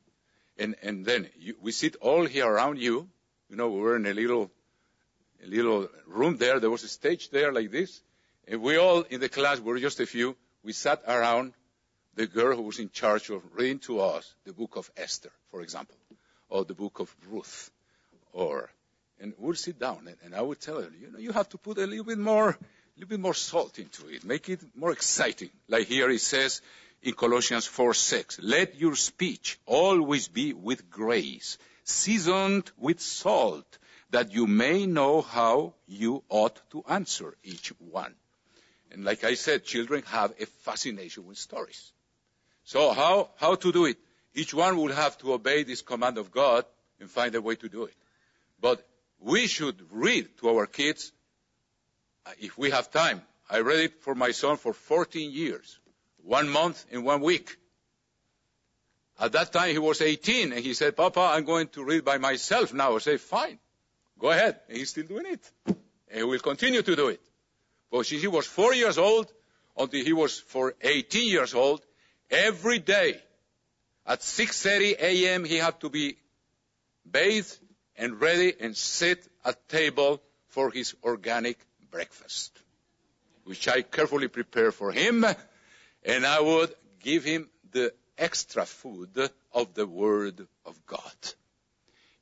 [SPEAKER 1] And, and then you, we sit all here around you. You know, we were in a little, a little room there. There was a stage there like this. And we all in the class were just a few. We sat around the girl who was in charge of reading to us the book of Esther, for example, or the book of Ruth, or, and we'll sit down and, and I would tell her, you know, you have to put a little bit more, little bit more salt into it, make it more exciting. Like here it says in Colossians 4, 6, let your speech always be with grace, seasoned with salt, that you may know how you ought to answer each one. And like I said, children have a fascination with stories. So how, how to do it? Each one will have to obey this command of God and find a way to do it. But we should read to our kids Uh, if we have time. I read it for my son for 14 years, one month and one week. At that time he was 18 and he said, Papa, I'm going to read by myself now. I say, fine, go ahead. And he's still doing it. And he will continue to do it. But since he was four years old until he was for 18 years old, every day at 6.30 a.m. he had to be bathed and ready and sit at table for his organic breakfast, which I carefully prepare for him, and I would give him the extra food of the Word of God.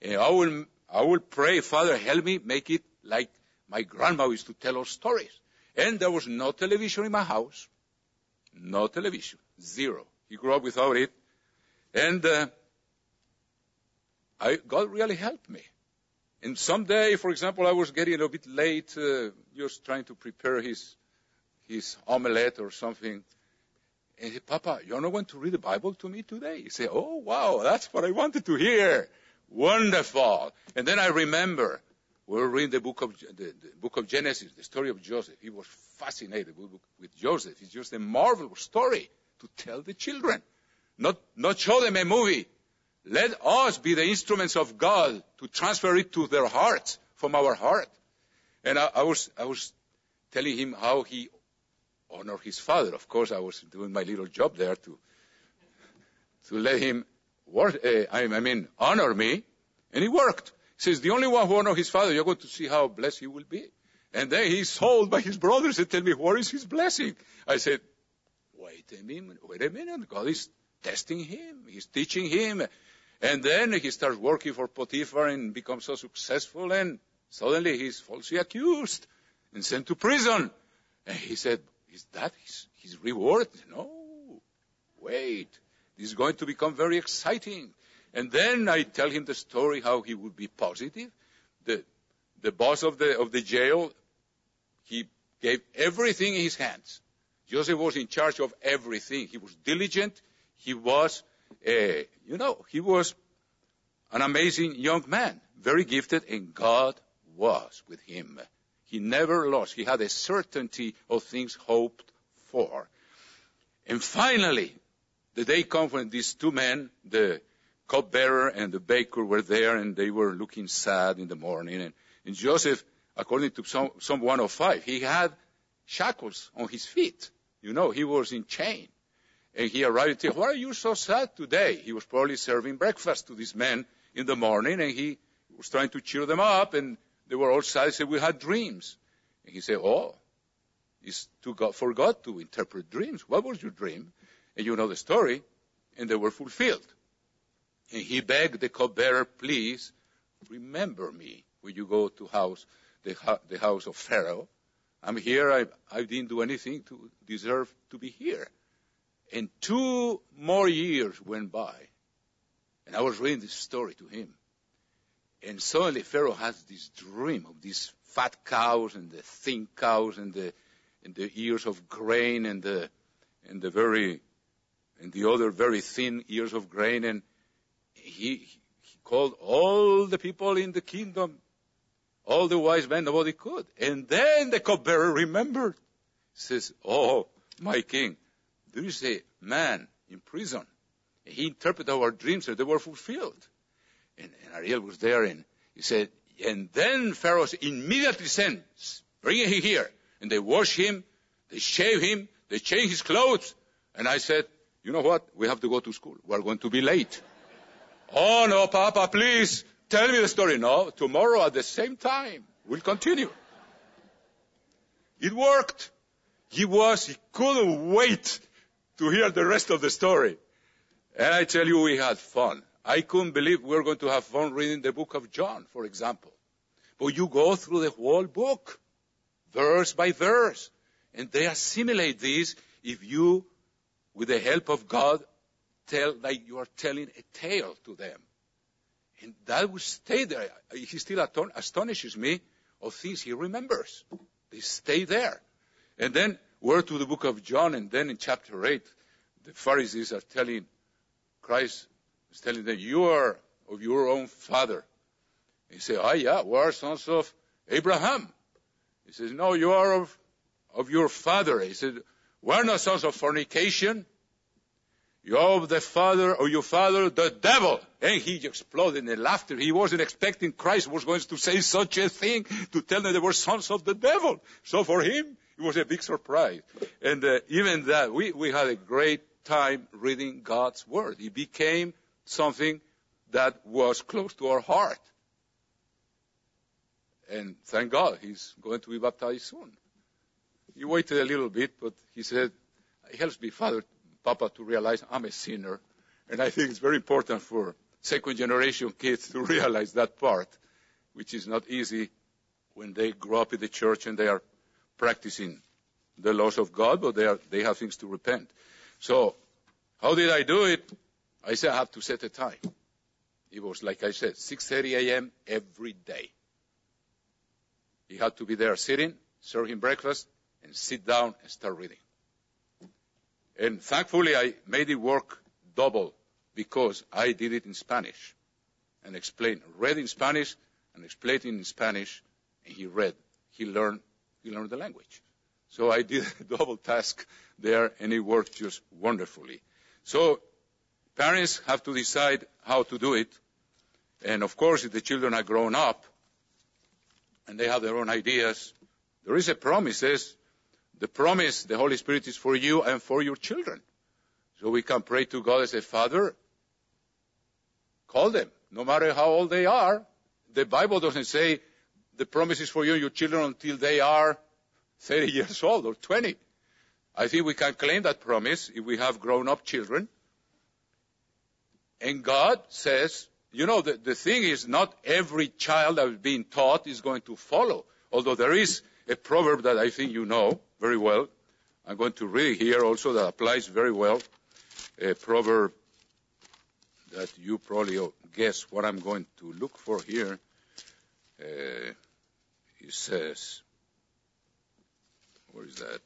[SPEAKER 1] And I will, I will pray, Father, help me make it like my grandma used to tell us stories. And there was no television in my house. No television. Zero. He grew up without it. And uh, I, God really helped me. And someday, for example, I was getting a bit late, uh, just trying to prepare his his omelette or something. And he said, Papa, you're not going to read the Bible to me today? He said, Oh, wow, that's what I wanted to hear. Wonderful. And then I remember we were reading the book of the, the, book of Genesis, the story of Joseph. He was fascinated with, with Joseph. It's just a marvelous story to tell the children, not not show them a movie, let us be the instruments of God to transfer it to their hearts from our heart. And I, I was, I was telling him how he honored his father. Of course, I was doing my little job there to, to let him work, uh, I, I mean, honor me. And he worked. He says, the only one who honors his father, you're going to see how blessed he will be. And then he's told by his brothers and tell me, where is his blessing? I said, wait a minute, wait a minute. God is testing him. He's teaching him. And then he starts working for Potiphar and becomes so successful and suddenly he's falsely accused and sent to prison. And he said, is that his, his reward? No. Wait. This is going to become very exciting. And then I tell him the story how he would be positive. The, the boss of the, of the jail, he gave everything in his hands. Joseph was in charge of everything. He was diligent. He was uh, you know, he was an amazing young man, very gifted, and God was with him. He never lost. He had a certainty of things hoped for. And finally, the day comes when these two men, the cupbearer and the baker, were there, and they were looking sad in the morning. And, and Joseph, according to some, Psalm 105, he had shackles on his feet. You know, he was in chain. And he arrived and said, why are you so sad today? He was probably serving breakfast to these men in the morning and he was trying to cheer them up and they were all sad. He said, we had dreams. And he said, oh, it's to God, for God to interpret dreams. What was your dream? And you know the story. And they were fulfilled. And he begged the cupbearer, please remember me when you go to house, the, the house of Pharaoh. I'm here. I, I didn't do anything to deserve to be here. And two more years went by. And I was reading this story to him. And suddenly Pharaoh has this dream of these fat cows and the thin cows and the, and the ears of grain and the, and the very, and the other very thin ears of grain. And, he, he called all the people in the kingdom, all the wise men, nobody could. And then the cupbearer remembered. Says, Oh, my king, there is a man in prison. He interpreted our dreams and they were fulfilled. And, and Ariel was there and he said, and then Pharaoh immediately sends, bring him here. And they wash him, they shave him, they change his clothes. And I said, you know what? We have to go to school. We're going to be late. oh no, Papa, please tell me the story. No, tomorrow at the same time. We'll continue. It worked. He was, he couldn't wait to hear the rest of the story. And I tell you, we had fun. I couldn't believe we were going to have fun reading the book of John, for example. But you go through the whole book, verse by verse, and they assimilate this if you, with the help of God, tell like you are telling a tale to them. And that will stay there. He still astonishes me of things he remembers. They stay there. And then we're to the book of John, and then in chapter 8, the Pharisees are telling Christ, is telling them, you are of your own father. He said, ah, yeah, we are sons of Abraham. He says, no, you are of, of your father. He said, we're not sons of fornication. You're of the father or your father, the devil. And he exploded in laughter. He wasn't expecting Christ was going to say such a thing to tell them they were sons of the devil. So for him, it was a big surprise. And uh, even that, we, we had a great time reading God's Word. It became something that was close to our heart. And thank God, he's going to be baptized soon. He waited a little bit, but he said, it helps me, Father, Papa, to realize I'm a sinner. And I think it's very important for second generation kids to realize that part, which is not easy when they grow up in the church and they are practicing the laws of God, but they, are, they have things to repent. So, how did I do it? I said I have to set a time. It was, like I said, 6.30 a.m. every day. He had to be there sitting, serve him breakfast, and sit down and start reading. And thankfully, I made it work double because I did it in Spanish and explained, read in Spanish and explained in Spanish, and he read. He learned, he learned the language. So I did a double task there, and it worked just wonderfully. So parents have to decide how to do it. And of course, if the children are grown up and they have their own ideas, there is a promise. Says the promise, the Holy Spirit is for you and for your children. So we can pray to God as a father. Call them, no matter how old they are. The Bible doesn't say the promise is for you and your children until they are 30 years old or 20. I think we can claim that promise if we have grown up children. And God says, you know, the, the thing is not every child that is being taught is going to follow. Although there is a proverb that I think you know very well. I'm going to read here also that applies very well. A proverb that you probably guess what I'm going to look for here. Uh, it says, where is that?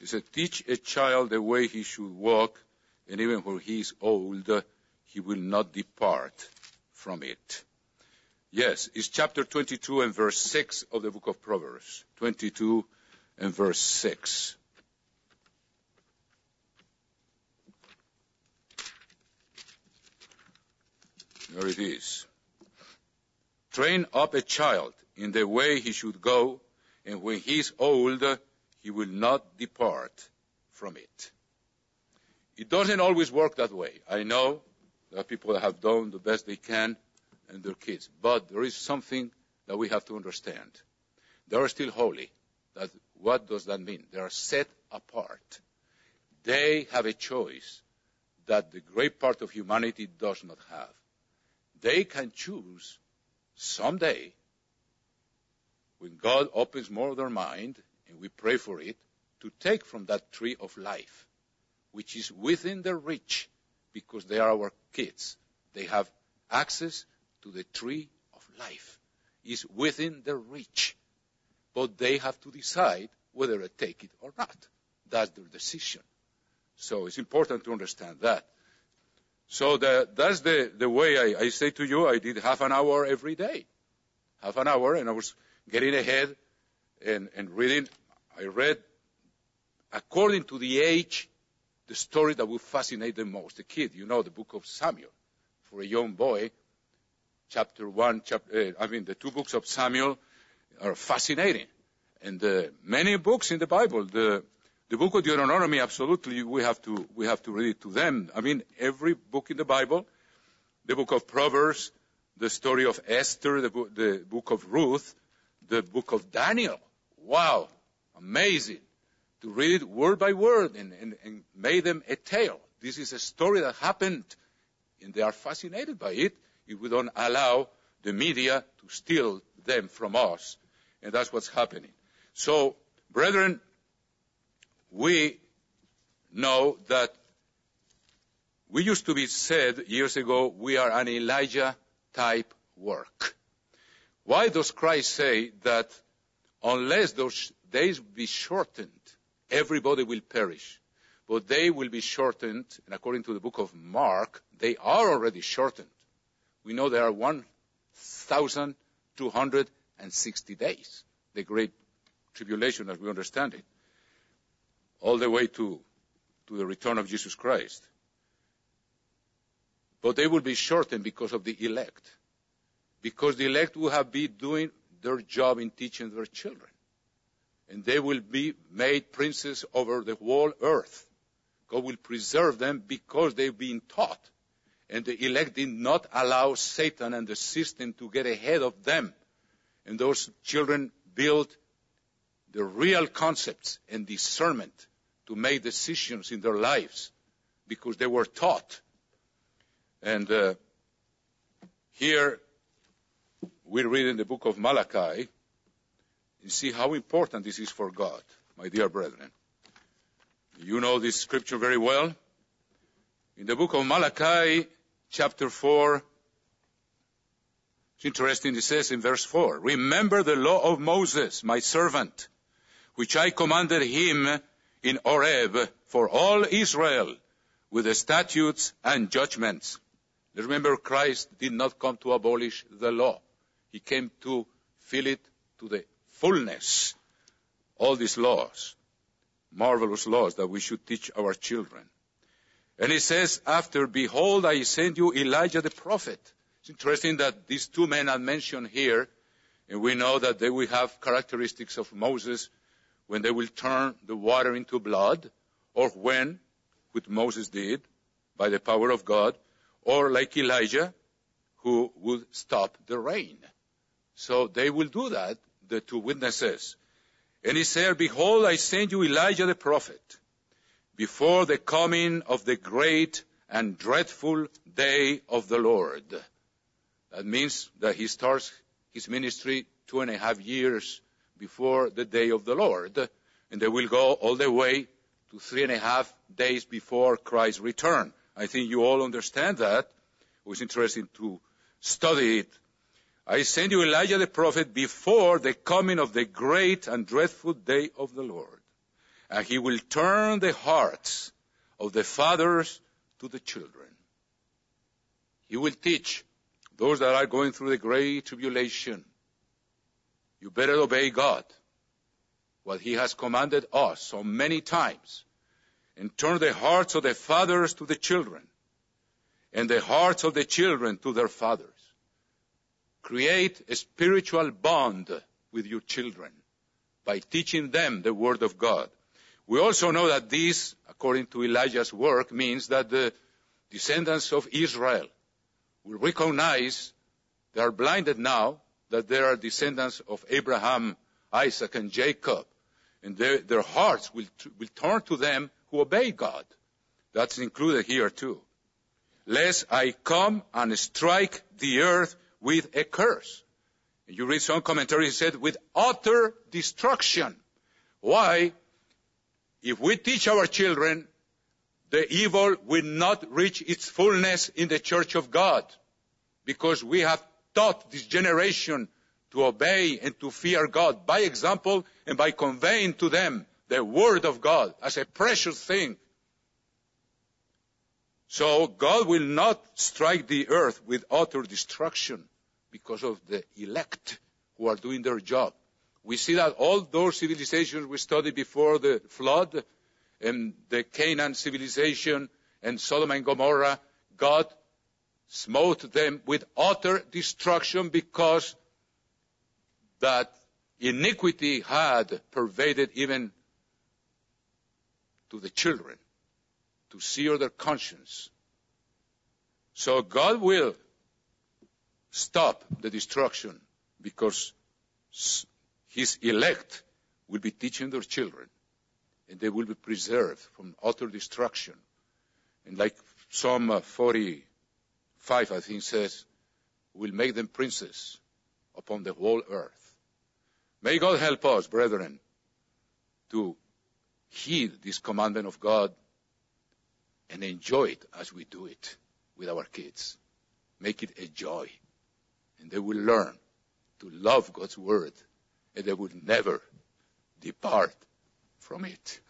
[SPEAKER 1] He said, teach a child the way he should walk, and even when he is old, he will not depart from it. Yes, it's chapter 22 and verse 6 of the book of Proverbs. 22 and verse 6. There it is. Train up a child in the way he should go, and when he is old, he will not depart from it. It doesn't always work that way. I know are people that have done the best they can and their kids, but there is something that we have to understand. They are still holy. That, what does that mean? They are set apart. They have a choice that the great part of humanity does not have. They can choose someday when God opens more of their mind, and we pray for it, to take from that tree of life, which is within their reach, because they are our kids. They have access to the tree of life. Is within their reach. But they have to decide whether to take it or not. That's their decision. So it's important to understand that. So the, that's the, the way I, I say to you, I did half an hour every day. Half an hour, and I was getting ahead and, and reading. I read, according to the age, the story that will fascinate the most. The kid, you know, the book of Samuel. For a young boy, chapter 1, chapter, uh, I mean, the two books of Samuel are fascinating. And uh, many books in the Bible, the, the book of Deuteronomy, absolutely, we have to, we have to read it to them. I mean, every book in the Bible, the book of Proverbs, the story of Esther, the the book of Ruth, the book of Daniel. Wow, amazing. To read it word by word and, and, and make them a tale. This is a story that happened, and they are fascinated by it if we don't allow the media to steal them from us. And that's what's happening. So, brethren, we know that we used to be said years ago, we are an Elijah type work. Why does Christ say that unless those days be shortened, everybody will perish? But they will be shortened, and according to the book of Mark, they are already shortened. We know there are 1,260 days, the great tribulation as we understand it all the way to, to the return of Jesus Christ. But they will be shortened because of the elect. Because the elect will have been doing their job in teaching their children. And they will be made princes over the whole earth. God will preserve them because they've been taught. And the elect did not allow Satan and the system to get ahead of them. And those children built the real concepts and discernment to make decisions in their lives because they were taught. And uh, here we read in the book of Malachi, you see how important this is for God, my dear brethren. You know this scripture very well. In the book of Malachi, chapter 4, it's interesting, it says in verse 4, Remember the law of Moses, my servant, which I commanded him in Horeb for all Israel with the statutes and judgments. Remember, Christ did not come to abolish the law. He came to fill it to the fullness. All these laws, marvelous laws that we should teach our children. And he says, after, behold, I send you Elijah the prophet. It's interesting that these two men are mentioned here, and we know that they will have characteristics of Moses when they will turn the water into blood, or when, which Moses did, by the power of God, or like Elijah, who would stop the rain. So they will do that, the two witnesses. And he said, Behold, I send you Elijah the prophet, before the coming of the great and dreadful day of the Lord. That means that he starts his ministry two and a half years before the day of the Lord, and they will go all the way to three and a half days before Christ's return. I think you all understand that. It was interesting to study it. I send you Elijah the prophet before the coming of the great and dreadful day of the Lord. And he will turn the hearts of the fathers to the children. He will teach those that are going through the great tribulation you better obey God, what He has commanded us so many times, and turn the hearts of the fathers to the children, and the hearts of the children to their fathers. Create a spiritual bond with your children by teaching them the Word of God. We also know that this, according to Elijah's work, means that the descendants of Israel will recognize they are blinded now, that they are descendants of Abraham, Isaac, and Jacob. And their, their hearts will, will turn to them who obey God. That's included here too. Lest I come and strike the earth with a curse. You read some commentary, he said, with utter destruction. Why? If we teach our children, the evil will not reach its fullness in the church of God. Because we have taught this generation to obey and to fear God by example and by conveying to them the Word of God as a precious thing. So God will not strike the earth with utter destruction because of the elect who are doing their job. We see that all those civilizations we studied before the flood, and the Canaan civilization and Sodom and Gomorrah, God smote them with utter destruction because that iniquity had pervaded even to the children to sear their conscience. So God will stop the destruction because his elect will be teaching their children and they will be preserved from utter destruction. And like Psalm 45, I think says, will make them princes upon the whole earth. May God help us, brethren, to heed this commandment of God and enjoy it as we do it with our kids. Make it a joy. And they will learn to love God's word and they will never depart from it.